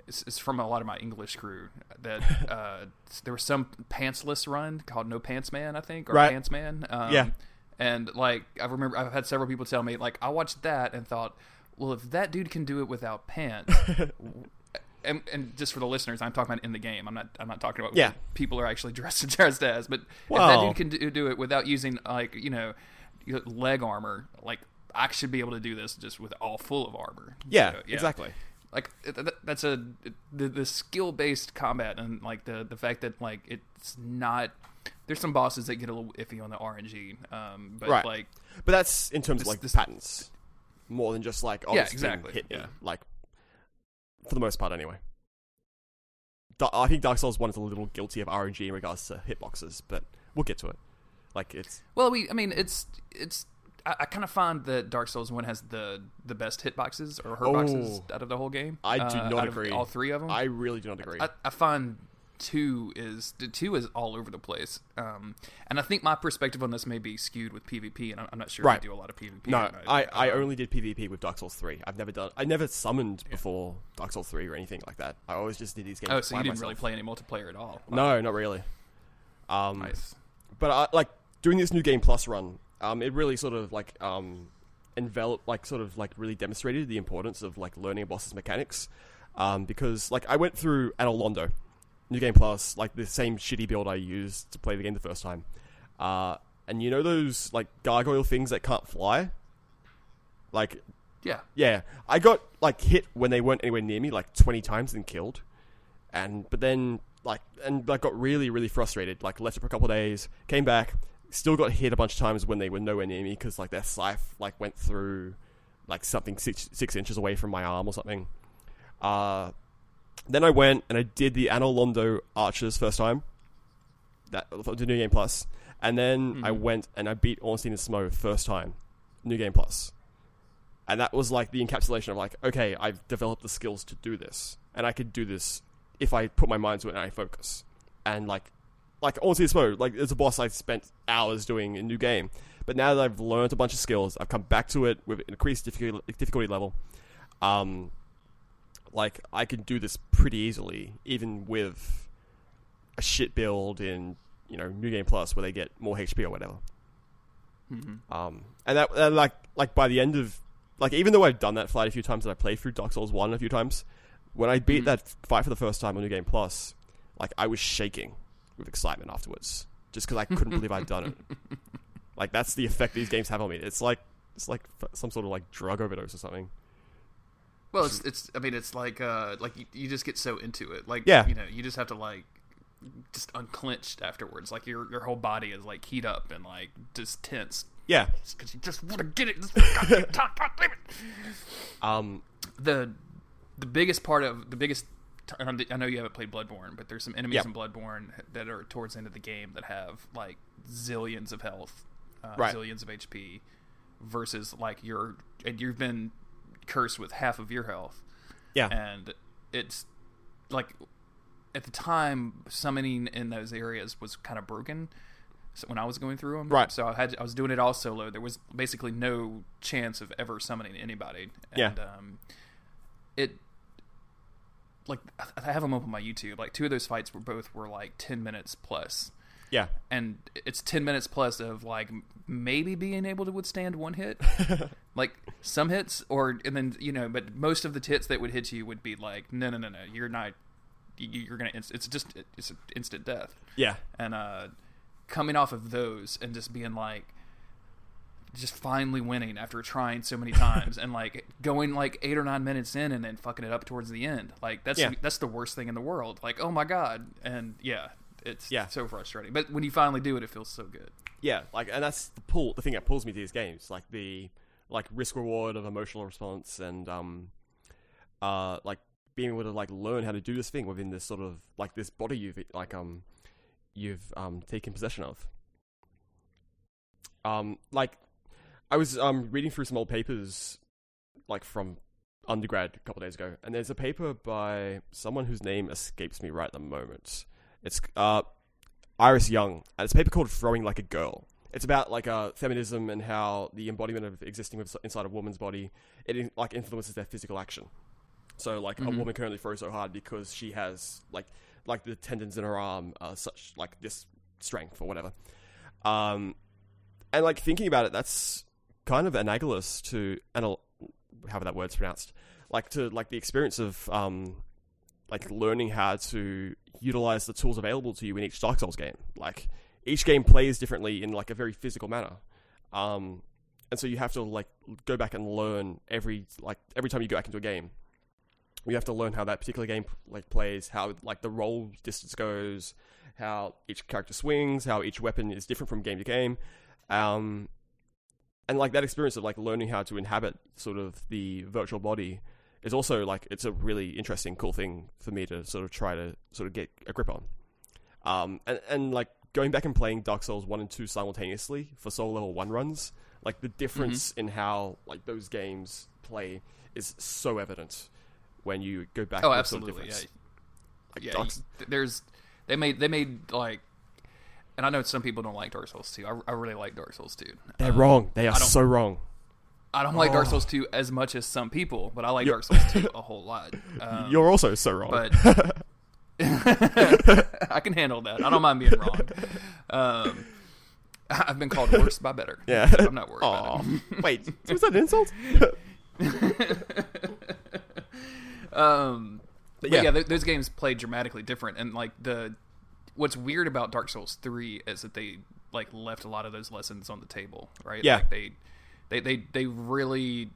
it's, it's from a lot of my English crew that uh, there was some pantsless run called No Pants Man, I think, or Right. Pants Man. Um, Yeah. and like I remember, I've had several people tell me like I watched that and thought, well, if that dude can do it without pants, and, and just for the listeners, I'm talking about in the game. I'm not. I'm not talking about Yeah. what people are actually dressed dressed as. But if Well- that dude can do, do it without using like you know leg armor, like I should be able to do this just with all full of armor. Yeah, So, exactly. like th- th- that's a the, the skill based combat and like the the fact that like it's not there's some bosses that get a little iffy on the RNG um but Right. like But that's in terms This- of like this- patterns, more than just like oh, Yeah, exactly, hit me. yeah. Like for the most part, anyway. Da- I think Dark Souls One is a little guilty of RNG in regards to hitboxes, but we'll get to it. Like it's well we I mean it's it's I, I kind of find that Dark Souls one has the the best hitboxes or hurtboxes Oh. out of the whole game. I do uh, not out of agree. all three of them. I really do not agree. I, I find two is the two is all over the place, um, and I think my perspective on this may be skewed with PvP, and I'm, I'm not sure Right. if I do a lot of PvP. no. I, I Um, only did PvP with Dark Souls Three. I've never done. I never summoned before Dark Souls Three or anything like that. I always just did these games. Oh, so you didn't really play any multiplayer at all? No, not really. Um, Nice. but I, like doing this new game plus run, um, it really sort of like um, enveloped, like sort of like really demonstrated the importance of like learning a boss's mechanics. Um, because like I went through Anor Londo, new game plus, like the same shitty build I used to play the game the first time. Uh, and you know those like gargoyle things that can't fly, Like, Yeah. yeah, I got like hit when they weren't anywhere near me like twenty times and killed, and but then like and like got really really frustrated. Like left it for a couple of days, came back, still got hit a bunch of times when they were nowhere near me because like their scythe like went through like something six six inches away from my arm or something. Uh, then I went and I did the Anor Londo Archers first time. That the New Game Plus, and then I went and I beat Ornstein and Smough first time, New Game Plus, and that was like the encapsulation of like, okay, I've developed the skills to do this, and I could do this if I put my mind to it and I focus, and like, like Ornstein and Smough, like it's a boss, I spent hours doing in new game, but now that I've learned a bunch of skills, I've come back to it with increased difficulty difficulty level. Um, like I can do this pretty easily, even with a shit build in you know New Game Plus where they get more HP or whatever. Um, and that and like like by the end of like even though I've done that fight a few times and I played through Dark Souls one a few times, when I beat that fight for the first time on New Game Plus, like I was shaking with excitement afterwards, just because I couldn't believe I'd done it. Like that's the effect these games have on me. It's like it's like some sort of like drug overdose or something. Well, it's it's. I mean, it's like uh, like you, you just get so into it. Like Yeah. you know, you just have to like just unclenched afterwards. Like your your whole body is like heat up and like just tense Yeah. because you just want to get it. This goddamn time, God damn it. Um. the the biggest part of the biggest and I'm- know you haven't played Bloodborne, but there's some enemies Yep. in Bloodborne that are towards the end of the game that have like zillions of health, uh, Right. zillions of HP, versus like you're and you've been cursed with half of your health, Yeah. and it's like at the time summoning in those areas was kind of broken. So when I was going through them, Right. So I had I was doing it all solo. There was basically no chance of ever summoning anybody. Yeah. And, um, it like I I have them up on my YouTube. Like two of those fights were both were like ten minutes plus, Yeah. and it's ten minutes plus of like maybe being able to withstand one hit, like some hits, or and then you know, but most of the hits that would hit you would be like no no no no you're not you- you're gonna it's just it's instant death Yeah. and uh coming off of those and just being like just finally winning after trying so many times and like going like eight or nine minutes in and then fucking it up towards the end like that's Yeah. that's the worst thing in the world like oh my god and yeah it's Yeah. so frustrating but when you finally do it it feels so good Yeah, like, and that's the pull. The thing that pulls me to these games, like the like risk reward of emotional response, and um, uh, like being able to like learn how to do this thing within this sort of like this body you've like um, you've um taken possession of. Um, like I was um reading through some old papers, like from undergrad a couple days ago, and there's a paper by someone whose name escapes me right at the moment. It's uh Iris Young, and it's a paper called "Throwing Like a Girl." It's about like uh, feminism and how the embodiment of existing inside a woman's body it like influences their physical action. So like a woman can only throw so hard because she has like like the tendons in her arm are such like this strength or whatever. Um, and like thinking about it, that's kind of analogous to anal- however that word's pronounced, like to like the experience of um, like learning how to utilize the tools available to you in each Dark Souls game. Like each game plays differently in like a very physical manner. Um, and so you have to like go back and learn every like every time you go back into a game. You have to learn how that particular game like plays, how like the roll distance goes, how each character swings, how each weapon is different from game to game. Um, and like that experience of like learning how to inhabit sort of the virtual body is also like it's a really interesting, cool thing for me to sort of try to sort of get a grip on. Um, and and like going back and playing Dark Souls one and two simultaneously for soul level one runs, like the difference in how like those games play is so evident when you go back. oh to the sort of absolutely yeah. Like yeah you- there's they made they made like and I know some people don't like Dark Souls 2. I, I really like Dark Souls 2. they're Um, wrong. They are so wrong. I don't like Dark Oh. Souls 2 as much as some people, but I like Dark Souls 2 a whole lot. Um, You're also so wrong. but I can handle that. I don't mind being wrong. Um, I've been called worse by better. yeah, So I'm not worried Aw. about it. Wait, was that an insult? Um, but yeah. yeah, th- those games play dramatically different, and like the what's weird about Dark Souls three is that they like left a lot of those lessons on the table, right? Yeah. like they they they they really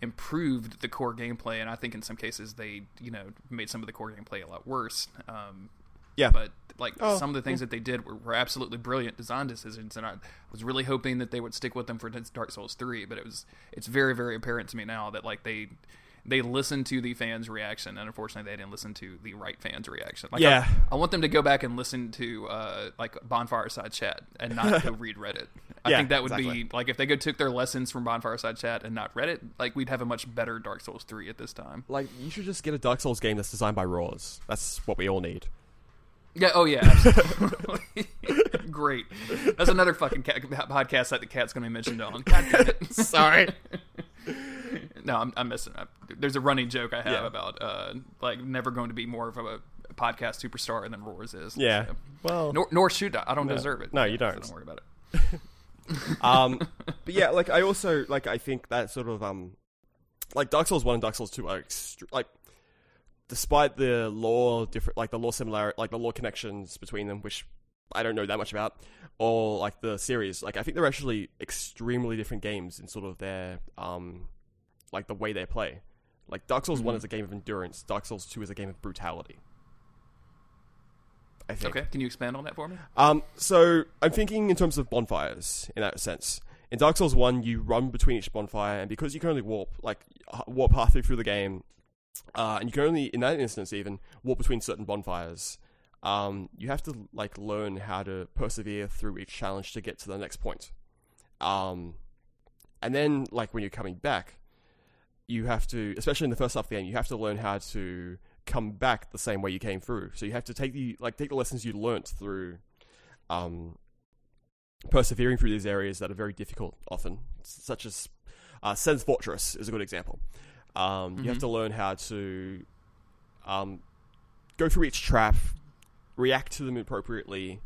improved the core gameplay, and I think in some cases they you know made some of the core gameplay a lot worse. Um, Yeah. but like Oh, some of the things that they did were, were absolutely brilliant design decisions, and I was really hoping that they would stick with them for Dark Souls three. But it was it's very very apparent to me now that like they they listened to the fans' reaction, and unfortunately they didn't listen to the right fans' reaction. Like, Yeah. I, I want them to go back and listen to uh, like Bonfire Side Chat and not go read Reddit. I Yeah, think that would exactly. be like if they go took their lessons from Bonfire Side Chat and not Reddit, like we'd have a much better Dark Souls three at this time. Like you should just get a Dark Souls game that's designed by Roars. That's what we all need. Yeah. Oh yeah. Absolutely. Great. That's another fucking cat, podcast that the cat's going to be mentioned on. God damn it. Sorry. no, I'm, I'm missing. I, there's a running joke I have Yeah. about uh, like never going to be more of a podcast superstar than Roars is. Yeah. So- Well, Nor, nor should I. I don't deserve it. No, you don't. don't worry about it. Um, but yeah, like I also like I think that sort of um, like Dark Souls one and Dark Souls two are extre- like, despite the lore different, like the lore similarity, like the lore connections between them, which I don't know that much about, or like the series, like I think they're actually extremely different games in sort of their um, like the way they play. Like Dark Souls one Mhm. is a game of endurance. Dark Souls two is a game of brutality. I think. Okay. Can you expand on that for me? Um, so I'm thinking in terms of bonfires in that sense. In Dark Souls One, you run between each bonfire, and because you can only warp, like warp halfway through the game, uh, and you can only, in that instance, even warp between certain bonfires. Um, you have to like learn how to persevere through each challenge to get to the next point. Um, and then like when you're coming back, you have to, especially in the first half of the game, you have to learn how to come back the same way you came through. So you have to take the like take the lessons you learnt through, um, persevering through these areas that are very difficult often, such as uh, Sen's Fortress is a good example. Um, You have Mhm. to learn how to um, go through each trap, react to them appropriately,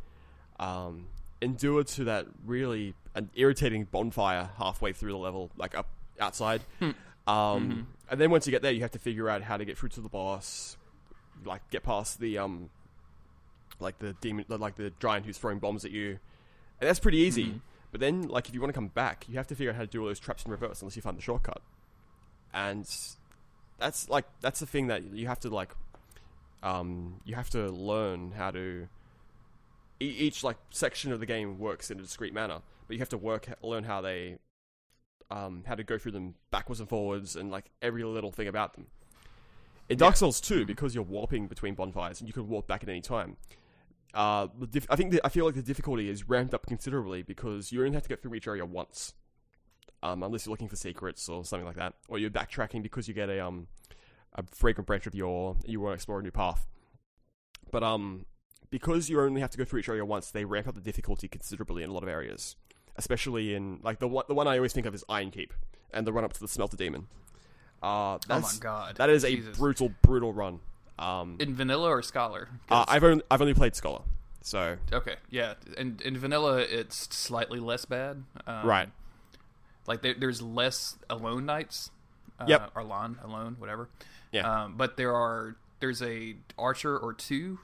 um, endure to that really an irritating bonfire halfway through the level, like up outside. Um, Mhm. And then once you get there, you have to figure out how to get through to the boss, like get past the um, like the demon, like the giant who's throwing bombs at you, and that's pretty easy. Mhm. But then, like, if you want to come back, you have to figure out how to do all those traps in reverse, unless you find the shortcut. And that's like that's the thing that you have to like, um, you have to learn how to. E- each like section of the game works in a discrete manner, but you have to work learn how they, um, how to go through them backwards and forwards, and like every little thing about them. In Dark Yeah. Souls 2, because you're warping between bonfires and you can warp back at any time, uh, dif- I think the, I feel like the difficulty is ramped up considerably because you only have to get through each area once, um, unless you're looking for secrets or something like that, or you're backtracking because you get a um a Fragrant Branch of Yore you want to explore a new path. But um, because you only have to go through each area once, they ramp up the difficulty considerably in a lot of areas, especially in like the one the one I always think of is Iron Keep and the run up to the Smelter Demon. Uh, Oh my god. that is a brutal, brutal run. Um, in vanilla or scholar? uh, I've only I've only played Scholar, so Okay, yeah. In in vanilla, it's slightly less bad. Um, Right. Like there, there's less Alonne Knights. Uh, Yep. Or alone, alone, whatever. Yeah. Um, but there are there's a archer or two.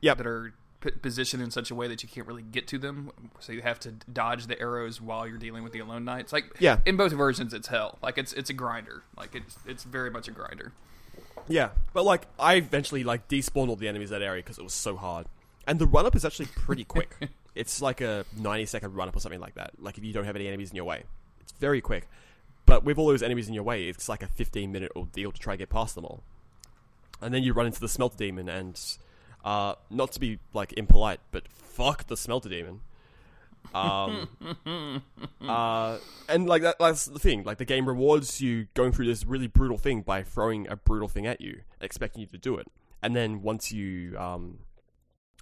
Yep. That are positioned in such a way that you can't really get to them, so you have to dodge the arrows while you're dealing with the Alonne knights. Like Yeah. in both versions, it's hell. Like it's it's a grinder. Like it's it's very much a grinder. Yeah, but like I eventually like despawned all the enemies that area because it was so hard, and the run up is actually pretty quick. it's like a ninety second run up or something like that. Like if you don't have any enemies in your way, it's very quick. But with all those enemies in your way, it's like a fifteen minute ordeal to try and get past them all. And then you run into the smelter demon, and uh, not to be like impolite, but fuck the smelter demon. Um, uh, and like that, that's the thing. Like the game rewards you going through this really brutal thing by throwing a brutal thing at you, expecting you to do it. And then once you um,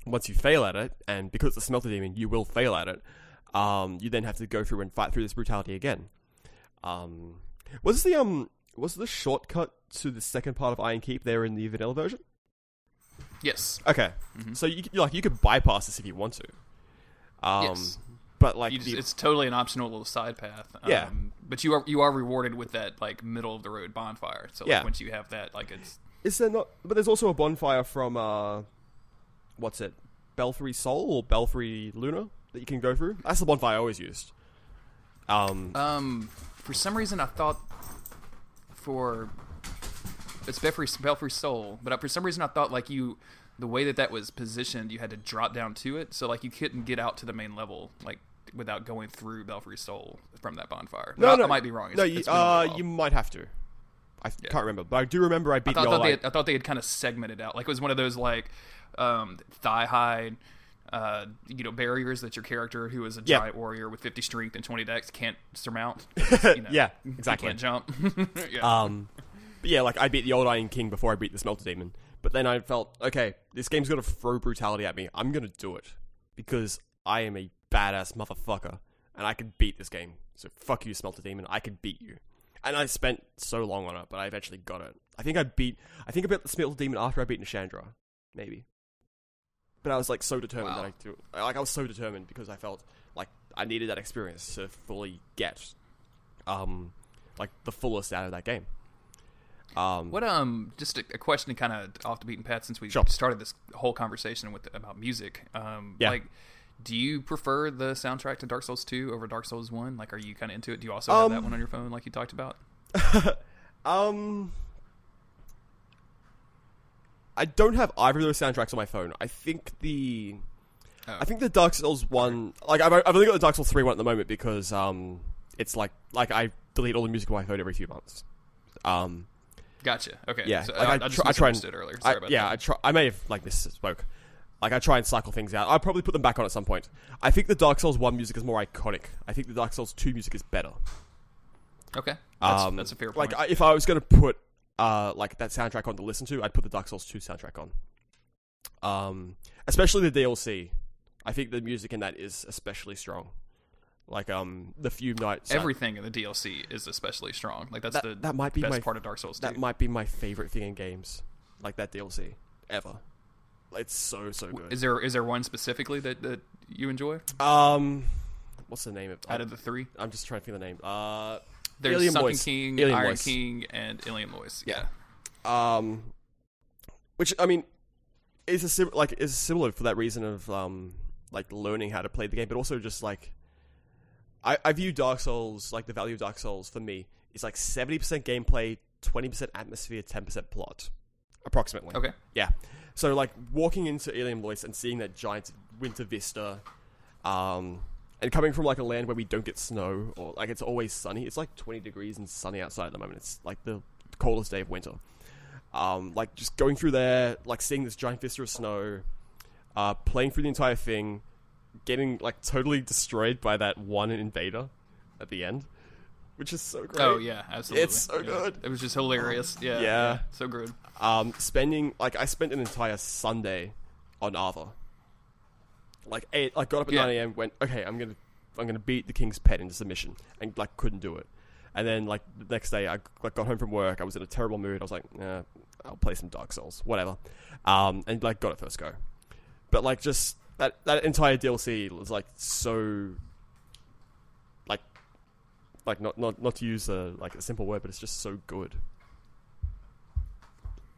once you fail at it, and because it's a smelter demon, you will fail at it. Um, you then have to go through and fight through this brutality again. Um, was the um was the shortcut to the second part of Iron Keep there in the vanilla version? Yes. Okay, Mhm. so you like you could bypass this if you want to. Um, yes. but like just, the- it's totally an optional little side path. Yeah. Um, but you are you are rewarded with that like middle of the road bonfire. So like, Yeah. once you have that, like it's Is there not? But there's also a bonfire from uh, what's it, Belfry Sol or Belfry Luna that you can go through. That's the bonfire I always used. Um, um for some reason I thought for it's Belfry Belfry Sol, but for some reason I thought like you the way that that was positioned, you had to drop down to it, so like you couldn't get out to the main level like without going through Belfry Sol from that bonfire. No, I, no, I might be wrong. It's, no, you, it's been a while. uh, you might have to. I can't remember, but I do remember I I beat thought, the I thought they had, I thought they had kind of segmented out. Like it was one of those like um, thigh high, uh, you know, barriers that your character, who is a Yeah. giant warrior with 50 strength and 20 dex, can't surmount. You know, Yeah, exactly. can't jump. yeah. Um, but yeah, like I beat the old Iron King before I beat the Smelter Demon. But then I felt, okay, this game's gonna throw brutality at me. I'm gonna do it because I am a badass motherfucker and I can beat this game. So fuck you, Smelter Demon. I can beat you. And I spent so long on it, but I eventually got it. I think I beat. I think I beat the Smelter Demon after I beat Nashandra, maybe. But I was like so determined Wow. that I do. Like I was so determined because I felt like I needed that experience to fully get, um, like the fullest out of that game. Um, What um, just a, a question, kind of off the beaten path, since we Sure. started this whole conversation with about music. Um, Yeah. like, do you prefer the soundtrack to Dark Souls two over Dark Souls one? Like, are you kind of into it? Do you also have that Um, one on your phone, like you talked about? Um, I don't have either of those soundtracks on my phone. I think the, Oh. I think the Dark Souls one, like I've, I've only got the Dark Souls three one at the moment because um, it's like like I delete all the music on my phone every few months. Um, Gotcha. Okay. yeah, So, like, I, I I just try- I try and- earlier. I, Sorry about yeah, that. I try. I may have like misspoke. Like I try and cycle things out. I'll probably put them back on at some point. I think the Dark Souls one music is more iconic. I think the Dark Souls two music is better. Okay. That's, Um, that's a fair point. Like I, if I was going to put uh like that soundtrack on to listen to, I'd put the Dark Souls 2 soundtrack on. Um especially the DLC. I think the music in that is especially strong. Like um the few Night sound- Everything in the DLC is especially strong. Like that's that, the that might be best my part of Dark Souls 2. that might be my favorite thing in games. Like that DLC ever. It's so so good. Is there is there one specifically that, that you enjoy um what's the name of out of the three? I'm just trying to think of the name. Uh There's Alien Sunken. King, Alien Iron Voice. King, and Eleum Loyce. Yeah. Yeah. um, which I mean, is a sim- like is similar for that reason of um, like learning how to play the game, but also just like I, I view Dark Souls like the value of Dark Souls for me is like seventy percent gameplay, twenty percent atmosphere, ten percent plot, approximately. Okay. Yeah. So like walking into Eleum Loyce and seeing that giant winter vista, um, and coming from like a land where we don't get snow or like it's always sunny. It's like twenty degrees and sunny outside at the moment. It's like the coldest day of winter. Um, like just going through there, like seeing this giant vista of snow, uh, playing through the entire thing, getting like totally destroyed by that one invader at the end, which is so great. Oh yeah, absolutely. It's so Yeah. good. It was just hilarious. Yeah. Yeah. So good. um, spending like I spent an entire Sunday on Arthur. Like eight, I got up at Yeah. nine a.m. Went okay, I'm gonna I'm gonna beat the king's pet into submission, and like couldn't do it. And then like the next day, I like got home from work. I was in a terrible mood. I was like, I'll play some Dark Souls, whatever. Um, and like got it first go. But like just that that entire DLC was like so like like not not not to use a like a simple word, but it's just so good.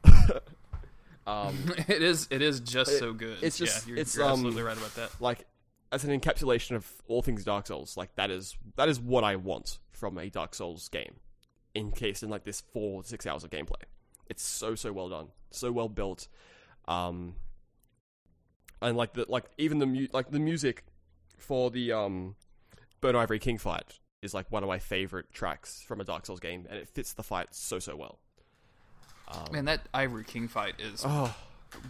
um, it is. It is just It- so good. it's just- yeah, you're, it's, you're um, absolutely right about that. like as an encapsulation of all things Dark Souls, like that is that is what I want from a Dark Souls game, encased in like this four six hours of gameplay. It's so so well done, so well built, um, and like the like even the mu- like the music for the um, Burn Ivory King fight is like one of my favorite tracks from a Dark Souls game, and it fits the fight so so well. Um, Man, that Ivory King fight is oh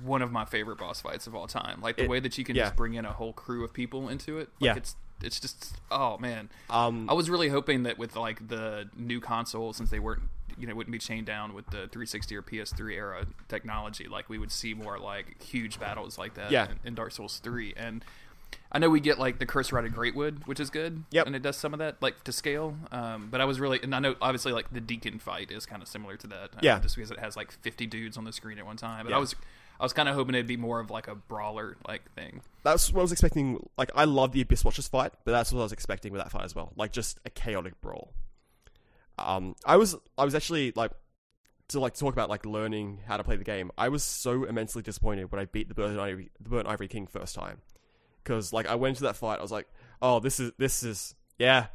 one of my favorite boss fights of all time. Like the It- way that you can yeah. just bring in a whole crew of people into it. Like Yeah. It's it's just oh man. um, I was really hoping that with like the new console, since they weren't you know wouldn't be chained down with the 360 or PS3 era technology, like we would see more like huge battles like that Yeah. in, in Dark Souls 3. And I know we get like the Curse-Rotted Greatwood, which is good. Yep. And it does some of that like to scale. Um, but I was really and I know obviously like the Deacon fight is kind of similar to that. Yeah. Just because it has like 50 dudes on the screen at one time. But Yeah. I was I was kind of hoping it'd be more of like a brawler like thing. that's what I was expecting. Like, I love the Abyss Watchers fight, but that's what I was expecting with that fight as well. Like, just a chaotic brawl. Um, I was, I was actually like to like talk about like learning how to play the game. I was so immensely disappointed when I beat the Burnt Ivory, the Burnt Ivory King first time, because like I went into that fight, I was like, oh, this is this is yeah,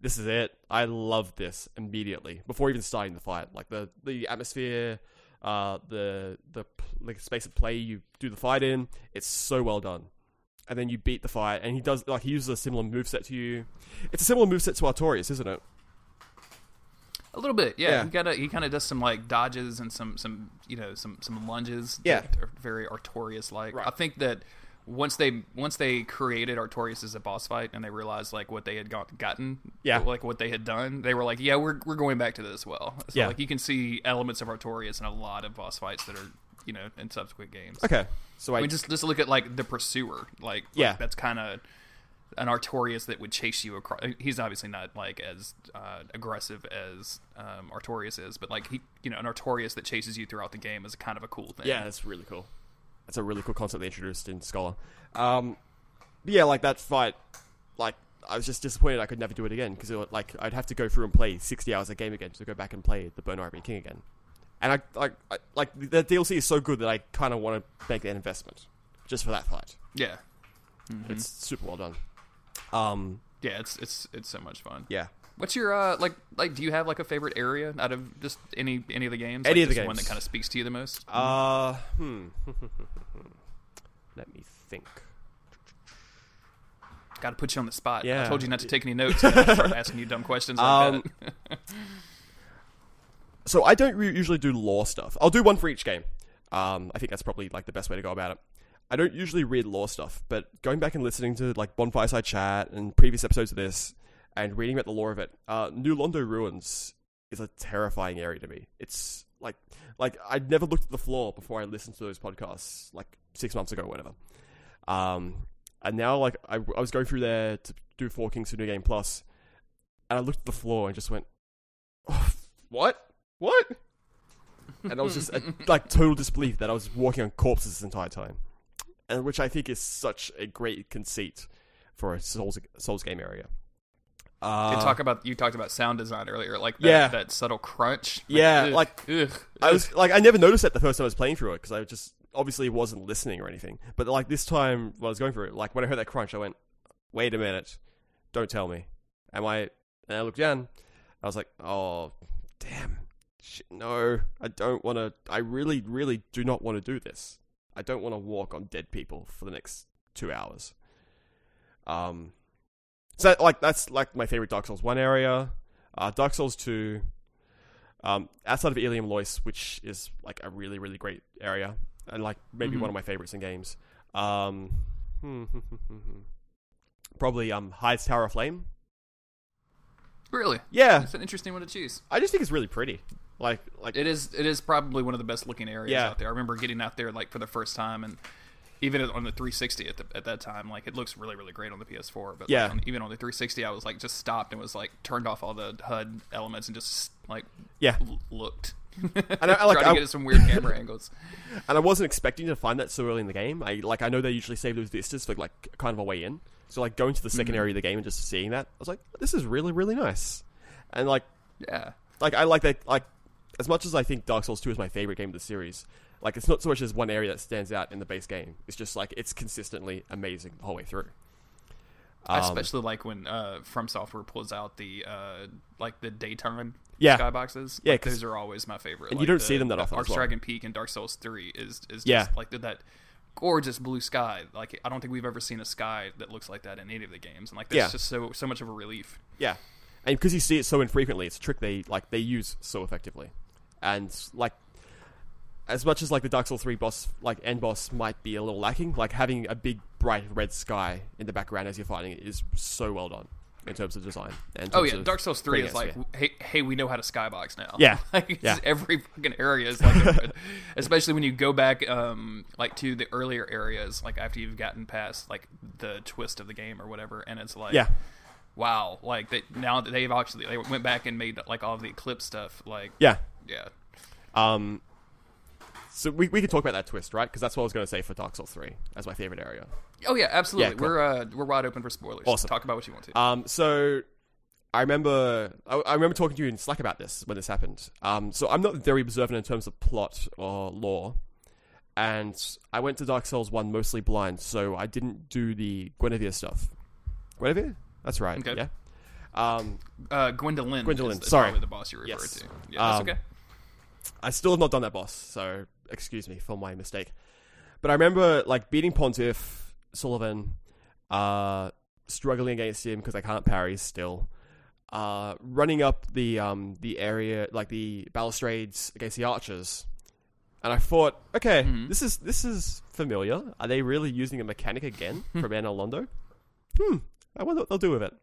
this is it. I love this immediately before even starting the fight. Like the the atmosphere, uh, the the like space of play you do the fight in. It's so well done. And then you beat the fight, and he does like he uses a similar move set to you. It's a similar move set to Artorias, isn't it? A little bit, yeah. Yeah. He got he kind of does some like dodges and some some you know some some lunges. Yeah. that are very Artorias like. Right. I think that once they once they created Artorias as a boss fight and they realized like what they had got, gotten, Yeah. like what they had done, they were like, yeah, we're we're going back to this as well. So Yeah. like you can see elements of Artorias in a lot of boss fights that are you know in subsequent games. Okay, so I, I mean, just just look at like the pursuer, like, like, Yeah. that's kind of an Artorias that would chase you across. He's obviously not like as uh, aggressive as um, Artorias is, but like he, you know, an Artorias that chases you throughout the game is kind of a cool thing. Yeah, that's really cool. That's a really cool concept they introduced in Scholar. Um, but yeah, like that fight, like I was just disappointed I could never do it again because like I'd have to go through and play sixty hours a game again to go back and play the Burnt Ivory King again. And I like I, like the DLC is so good that I kind of want to make that investment just for that fight. yeah, It's super well done. Um, yeah. It's it's it's so much fun. yeah. What's your uh like like? Do you have like a favorite area out of just any any of the games? Any Like, of the just One that kind of speaks to you the most. Uh, hmm. Let me think. Got to put you on the spot. Yeah. I told you not to take any notes. start asking you dumb questions like Um, that. so I don't re- usually do lore stuff. I'll do one for each game. Um, I think that's probably like the best way to go about it. I don't usually read lore stuff, but going back and listening to like Bonfire Side Chat and previous episodes of this, and reading about the lore of it, uh, New Londo Ruins is a terrifying area to me. It's like like I'd never looked at the floor before I listened to those podcasts like six months ago, or whatever. Um, and now like I, I was going through there to do Four Kings to New Game Plus, and I looked at the floor and just went, oh, "What? What?" and I was just uh, like total disbelief that I was walking on corpses this entire time, and which I think is such a great conceit for a Souls Souls game area. Uh, You talk about you talked about sound design earlier, like that, Yeah. that subtle crunch. Yeah, ugh, like, ugh, I was like, I never noticed that the first time I was playing through it because I just obviously wasn't listening or anything. But like this time when I was going through it, like when I heard that crunch, I went, "Wait a minute, don't tell me." Am I? And I looked down. I was like, "Oh, damn, Shit, no, I don't want to. I really, really do not want to do this. I don't want to walk on dead people for the next two hours." Um, so like that's like my favorite Dark Souls one area. Uh, Dark Souls two. Um, outside of Eleum Loyce, which is like a really, really great area, and like maybe Mhm. one of my favorites in games. Um, probably um, Heide's Tower of Flame. really. Yeah, It's an interesting one to choose. I just think it's really pretty. Like, like It is. It is probably one of the best looking areas Yeah. out there. I remember getting out there like for the first time, and even on the 360 at, the, at that time, like it looks really, really great on the PS4. But Yeah. like, on, even on the 360, I was like just stopped and was like turned off all the HUD elements and just like yeah, l- looked. And I- I like- Tried to I- get some weird camera angles. and I wasn't expecting to find that so early in the game. I like, I know they usually save those vistas for like kind of a way in. So like going to the 2nd Mhm. area of the game and just seeing that, I was like, this is really, really nice. And like, Yeah. like I like that like as much as I think Dark Souls 2 is my favorite game of the series, like it's not so much as one area that stands out in the base game. It's just like it's consistently amazing the whole way through. I Um, especially like when uh, From Software pulls out the uh, like the daytime Yeah. skyboxes. Yeah, Like, those are always my favorite. and Like, you don't the- see them that often Arch well. Dragon Peak and Dark Souls Three is is just Yeah. like that gorgeous blue sky. Like I don't think we've ever seen a sky that looks like that in any of the games, and like that's Yeah. just so so much of a relief. Yeah, and because you see it so infrequently, it's a trick they like they use so effectively, and like as much as like the Dark Souls three boss like end boss might be a little lacking, like having a big bright red sky in the background as you're fighting it is so well done in terms of design. And Oh yeah, Dark Souls Three is like, atmosphere. hey, hey, we know how to skybox now. Yeah, like yeah. every fucking area is like, a- especially when you go back, um, like to the earlier areas, like after you've gotten past like the twist of the game or whatever, and it's like, yeah, wow, like they now that they've actually they went back and made like all the Eclipse stuff, like yeah. yeah, Um, so we we could talk about that twist, right? Because that's what I was going to say for Dark Souls three as my favorite area. oh yeah, absolutely. Yeah, cool. We're uh, we're wide open for spoilers. Awesome. Talk about what you want to. Um, so I remember I, I remember talking to you in Slack about this when this happened. Um, so I'm not very observant in terms of plot or lore, and I went to Dark Souls one mostly blind, so I didn't do the Gwynevere stuff. Gwynevere, that's right. Okay. Yeah. Um, Uh, Gwyndolin. Gwyndolin, is, is sorry. probably the boss you referred Yes. to. Yeah, that's Um, okay. I still have not done that boss, so excuse me for my mistake. But I remember like beating Pontiff, Sulyvahn, uh, struggling against him because I can't parry still. Uh, running up the um the area like the balustrades against the archers, and I thought, okay, Mhm. this is this is familiar. Are they really using a mechanic again from Anor Londo? Hmm, I wonder what they'll do with it.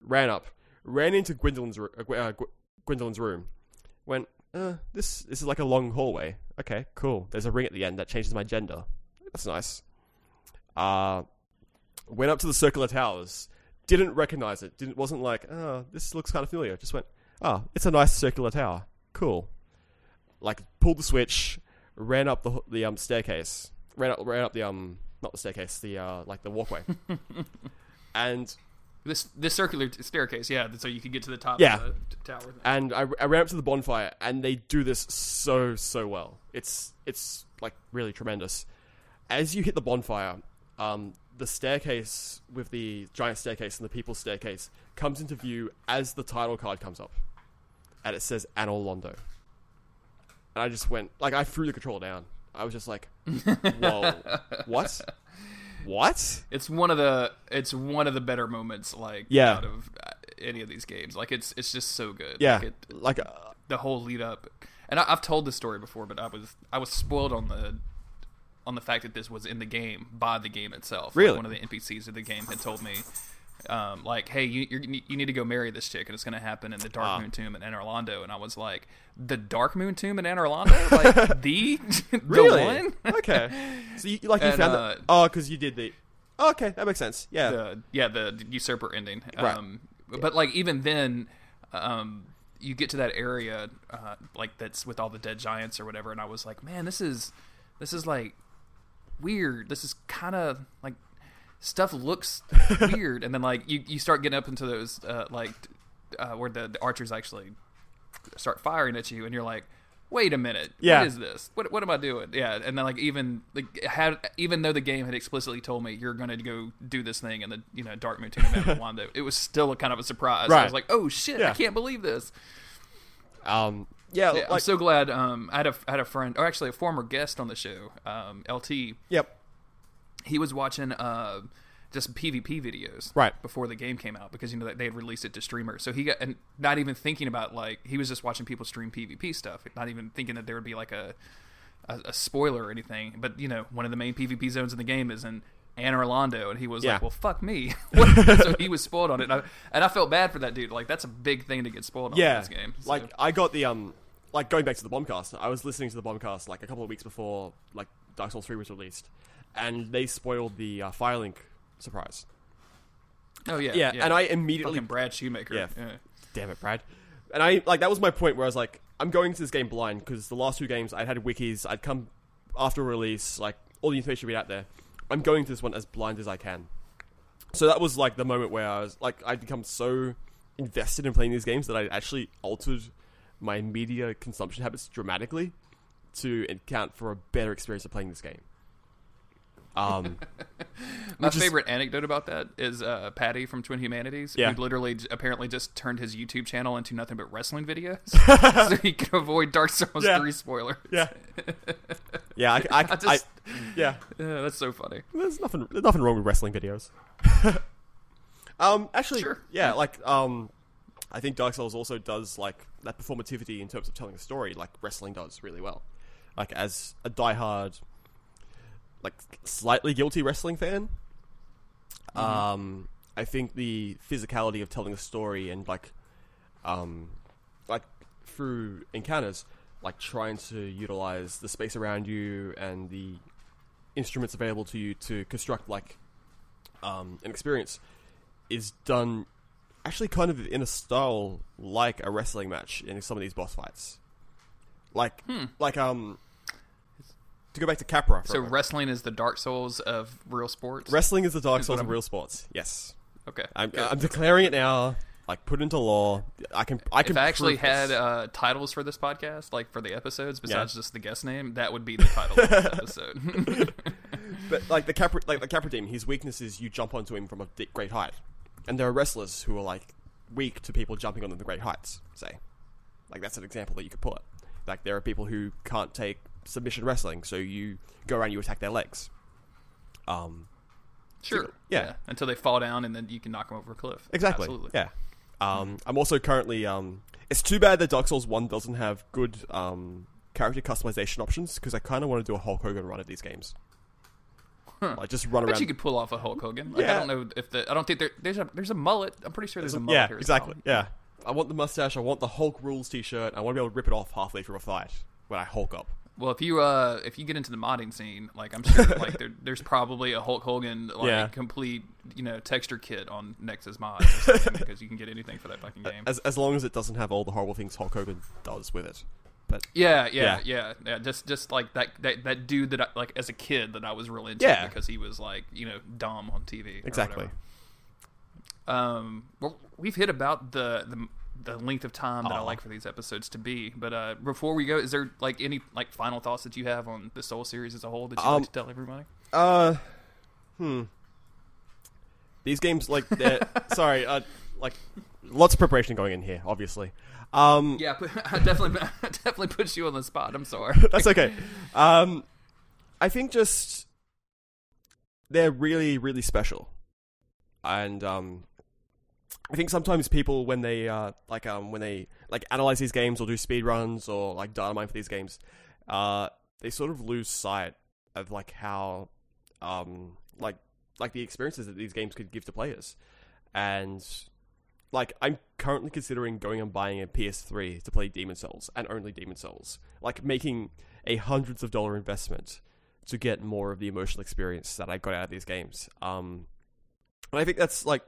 Ran up, ran into Gwyndolin's uh, uh, Gw- Gwyndolin's room. Went, uh, this this is like a long hallway. Okay, cool. There's a ring at the end that changes my gender. That's nice. Uh, went up to the circular towers. Didn't recognize it. Didn't wasn't like, oh, this looks kind of familiar. Just went, oh, it's a nice circular tower. Cool. Like pulled the switch, ran up the the um staircase, ran up ran up the um not the staircase, the uh like the walkway, and This this circular t- staircase, yeah, so you could get to the top Yeah. of the t- tower. and I, I ran up to the bonfire, and they do this so so well. It's it's like really tremendous. As you hit the bonfire, um, the staircase with the giant staircase and the people's staircase comes into view as the title card comes up, and it says Anor Londo. And I just went like I threw the controller down. I was just like, "Whoa, what? What?" It's one of the it's one of the better moments like Yeah. out of uh, any of these games. Like it's it's just so good. Yeah, Like, it, like uh, the whole lead up. And I, I've told this story before, but I was I was spoiled on the on the fact that this was in the game by the game itself. Like, Really? one of the NPCs of the game had told me, um, like, "Hey, you you're, you need to go marry this chick, and it's going to happen in the Dark Ah. Moon Tomb in Anor Londo." And I was like, "The Dark Moon Tomb in Anor Londo? Like the the really one?" okay. So you like you And, found uh, that? Oh, because you did the. Oh, okay, that makes sense. Yeah. the yeah the usurper ending Right. um but like even then um you get to that area uh like that's with all the dead giants or whatever and i was like man this is this is like weird this is kind of like stuff looks weird and then like you you start getting up into those uh like uh where the, the archers actually start firing at you and you're like wait a minute Yeah. what is this what, what am i doing yeah and then like even like had even though the game had explicitly told me you're gonna go do this thing in the you know dark moon tomb of Anor Londo, it was still a kind of a surprise i was like oh shit i can't believe this Um. Yeah. yeah, i'm so glad um i had a I had a friend or actually a former guest on the show um lt Yep. He was watching uh just PvP videos Right. before the game came out because you know they had released it to streamers. So he got and not even thinking about like he was just watching people stream PvP stuff, not even thinking that there would be like a a, a spoiler or anything. But you know, one of the main PvP zones in the game is in Anor Londo, and he was Yeah. like, "Well, fuck me." so he was spoiled on it, and I, and I felt bad for that dude. Like that's a big thing to get spoiled on in Yeah. this game. So- Like I got the um. Like going back to the bombcast, I was listening to the bombcast like a couple of weeks before like Dark Souls three was released, and they spoiled the uh, Firelink surprise. oh yeah, Yeah, yeah. and I immediately fucking Brad Shoemaker. Yeah. yeah. damn it, Brad. And I like that was my point where I was like, I'm going to this game blind because the last two games I'd had wikis, I'd come after release, like all the information would be out there. I'm going to this one as blind as I can. So that was like the moment where I was like, I'd become so invested in playing these games that I actually altered my media consumption habits dramatically to account for a better experience of playing this game. Um, My Which is- favorite anecdote about that is uh, Patty from Twin Humanities, Yeah. who literally j- apparently just turned his YouTube channel into nothing but wrestling videos, so he could avoid Dark Souls Yeah. three spoilers. yeah, yeah, I, I, I, just- yeah. Yeah, that's so funny. There's nothing. There's nothing wrong with wrestling videos. um, actually, Sure. yeah, like um, I think Dark Souls also does like that performativity in terms of telling a story, like wrestling does really well. Like as a diehard, like slightly guilty wrestling fan, um, I think the physicality of telling a story and like, um, like through encounters, like trying to utilize the space around you and the instruments available to you to construct like um, an experience is done actually kind of in a style like a wrestling match in some of these boss fights. Like, like um, to go back to Capra. So wrestling is the Dark Souls of real sports. wrestling is the Dark Is Souls of real sports. Yes, okay, I'm. I'm declaring it now. Like, put into law. I can. I can. if I actually had uh, titles for this podcast, like for the episodes, besides just the guest name, that would be the title of this episode. But like the Capra, like the Capra demon, his weakness is you jump onto him from a great height, and there are wrestlers who are like weak to people jumping on the great heights. Say, like that's an example that you could pull it. Like there are people who can't take submission wrestling, so you go around, you attack their legs. Um, Sure. Yeah. Until they fall down, and then you can knock them over a cliff. Exactly. Absolutely. Yeah. Um, I'm also currently. Um, it's too bad that Dark Souls One doesn't have good um, character customization options because I kind of want to do a Hulk Hogan run at these games. Like just run around. I bet around. you could pull off a Hulk Hogan. Like, I don't know if the I don't think there, there's a there's a mullet. I'm pretty sure there's a mullet. yeah, here exactly. well. Yeah. I want the mustache. I want the Hulk rules T-shirt. I want to be able to rip it off halfway through a fight when I Hulk up. Well, if you uh if you get into the modding scene, like I'm sure like there, there's probably a Hulk Hogan like Yeah. complete you know texture kit on Nexus Mods because you can get anything for that fucking game. As as long as it doesn't have all the horrible things Hulk Hogan does with it. But Yeah, yeah, Yeah. yeah, yeah. Just, just like that, that, that dude that I, like as a kid that I was real into Yeah. because he was like, you know, dumb on TV. exactly. Um, well, we've hit about the the, the length of time that I like for these episodes to be. But uh, before we go, is there like any like final thoughts that you have on the Soul series as a whole that you'd Um, like to tell everybody? Uh, hmm. These games, like, they're sorry, uh, like, lots of preparation going in here, obviously. Um, Yeah, but I definitely, I definitely put you on the spot. I'm sorry. that's okay. Um, I think just they're really, really special, and um, I think sometimes people when they uh, like um when they like analyze these games or do speed runs or like data mine for these games, uh, they sort of lose sight of like how um like like the experiences that these games could give to players, and like I'm currently considering going and buying a PS3 to play Demon Souls and only Demon Souls, like making a hundreds of dollar investment to get more of the emotional experience that I got out of these games. Um, and I think that's like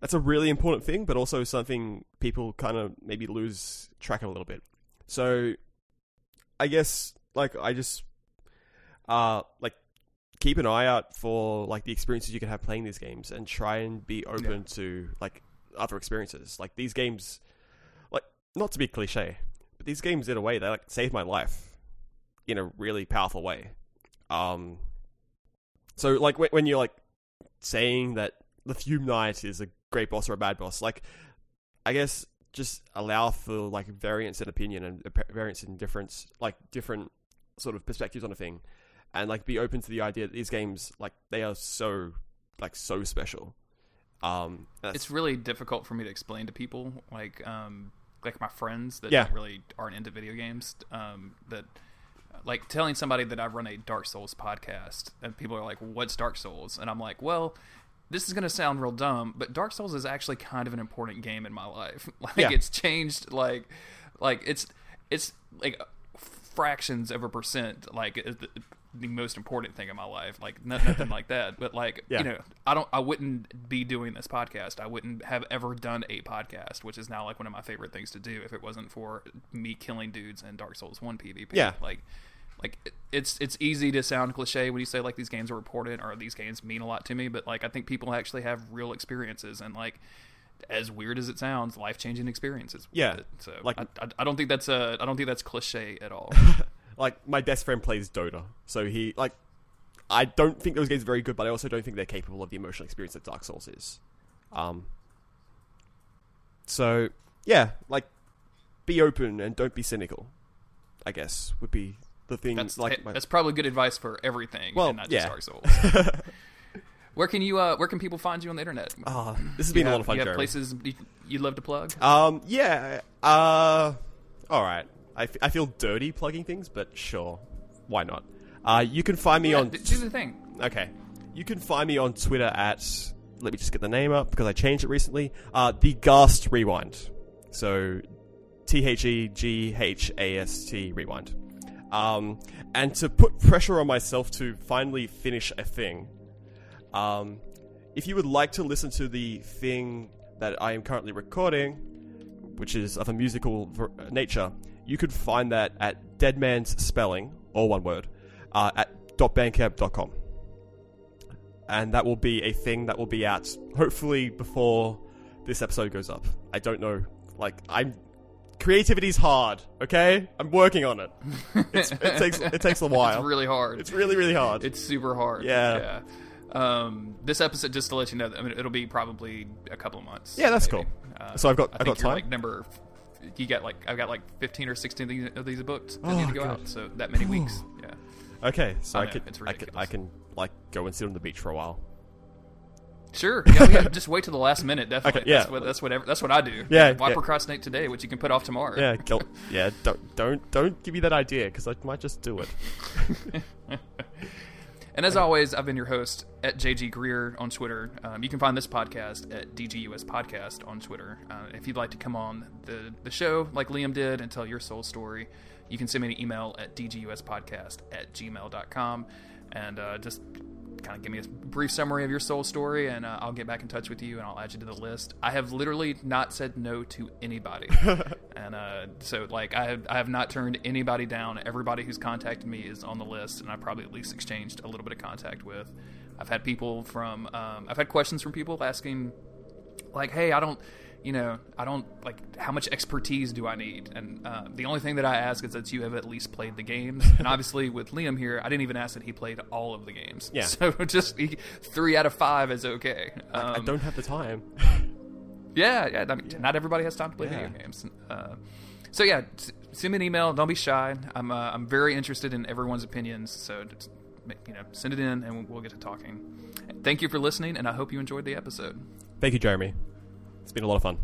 that's a really important thing, but also something people kind of maybe lose track of a little bit. So, I guess like I just uh like keep an eye out for like the experiences you can have playing these games and try and be open to like other experiences. Like these games, like not to be cliche, but these games in a way they like saved my life in a really powerful way. Um, so like when, when you're like saying that the Fume Knight is a great boss or a bad boss, like I guess just allow for like variance in opinion and variance in difference, like different sort of perspectives on a thing, and like be open to the idea that these games like they are so like so special. Um, it's really difficult for me to explain to people like um like my friends that Yeah. really aren't into video games um that like telling somebody that I've run a Dark Souls podcast and people are like what's Dark Souls and I'm like well this is going to sound real dumb but Dark Souls is actually kind of an important game in my life like Yeah. it's changed like like it's it's like fractions of a percent like the, the most important thing in my life like no- nothing like that but like Yeah. you know I don't I wouldn't be doing this podcast I wouldn't have ever done a podcast which is now like one of my favorite things to do if it wasn't for me killing dudes in Dark Souls 1 PvP Yeah. like like it- it's it's easy to sound cliche when you say like these games are important or these games mean a lot to me but like I think people actually have real experiences and like as weird as it sounds life changing experiences Yeah. it. so Like- I, I, I don't think that's a I don't think that's cliche at all like my best friend plays Dota, so he like I don't think those games are very good, but I also don't think they're capable of the emotional experience that Dark Souls is. Um. So yeah, like be open and don't be cynical. I guess would be the thing. That's like my- that's probably good advice for everything, Well, and not just yeah. Dark Souls. where can you uh, Where can people find you on the internet? Ah, this has you been a lot of fun. You have Jeremy. places you, you'd love to plug. Um. Yeah. Uh. All right. I, f- I feel dirty plugging things, but sure, why not? Uh, you can find me Yeah, on d- do the thing. Okay. You can find me on Twitter at let me just get the name up because I changed it recently. Uh the Ghast Rewind. So T H E G H A S T Rewind. Um and to put pressure on myself to finally finish a thing. Um if you would like to listen to the thing that I am currently recording, which is of a musical ver- nature, you could find that at Dead Man's Spelling, all one word, uh, at .bandcamp.com. And that will be a thing that will be out hopefully before this episode goes up. I don't know. Like I'm, creativity's hard. Okay, I'm working on it. It's, it takes it takes a while. It's really hard. It's really really hard. It's super hard. Yeah. Yeah. Um, this episode, just to let you know, I mean, it'll be probably a couple of months. Yeah, that's maybe. cool. So I've got- I think got time? like number. You got like I've got like fifteen or sixteen of these, of these books that Oh, need to go God. out. So that many weeks. Yeah. Okay, so I I, know, could, it's I could, I can like go and sit on the beach for a while. Sure. Yeah, yeah, just wait till the last minute. Definitely. Okay, yeah. That's what that's what that's what I do. Yeah, Why yeah. procrastinate today, which you can put off tomorrow? Yeah, go, yeah. Don't, don't, don't give me that idea because I might just do it. And as always, I've been your host at JG Greer on Twitter. Um, you can find this podcast at DGUS Podcast on Twitter. Uh, if you'd like to come on the, the show like Liam did and tell your soul story, you can send me an email at dguspodcast at gmail.com and uh, just kind of give me a brief summary of your soul story and uh, I'll get back in touch with you and I'll add you to the list. I have literally not said no to anybody. and uh, so, like, I have, I have not turned anybody down. Everybody who's contacted me is on the list, and I've probably at least exchanged a little bit of contact with. I've had people from, um, I've had questions from people asking, like, hey, I don't, you know, I don't, like, how much expertise do I need? And uh, the only thing that I ask is that you have at least played the games. and obviously, with Liam here, I didn't even ask that he played all of the games. Yeah. So just he, three out of five is okay. I Um, don't have the time. yeah, yeah. I mean, not everybody has time to play Yeah. video games. Uh, so yeah, send me an email. Don't be shy. I'm uh, I'm very interested in everyone's opinions. So just, you know, send it in, and we'll get to talking. Thank you for listening, and I hope you enjoyed the episode. Thank you, Jeremy. It's been a lot of fun.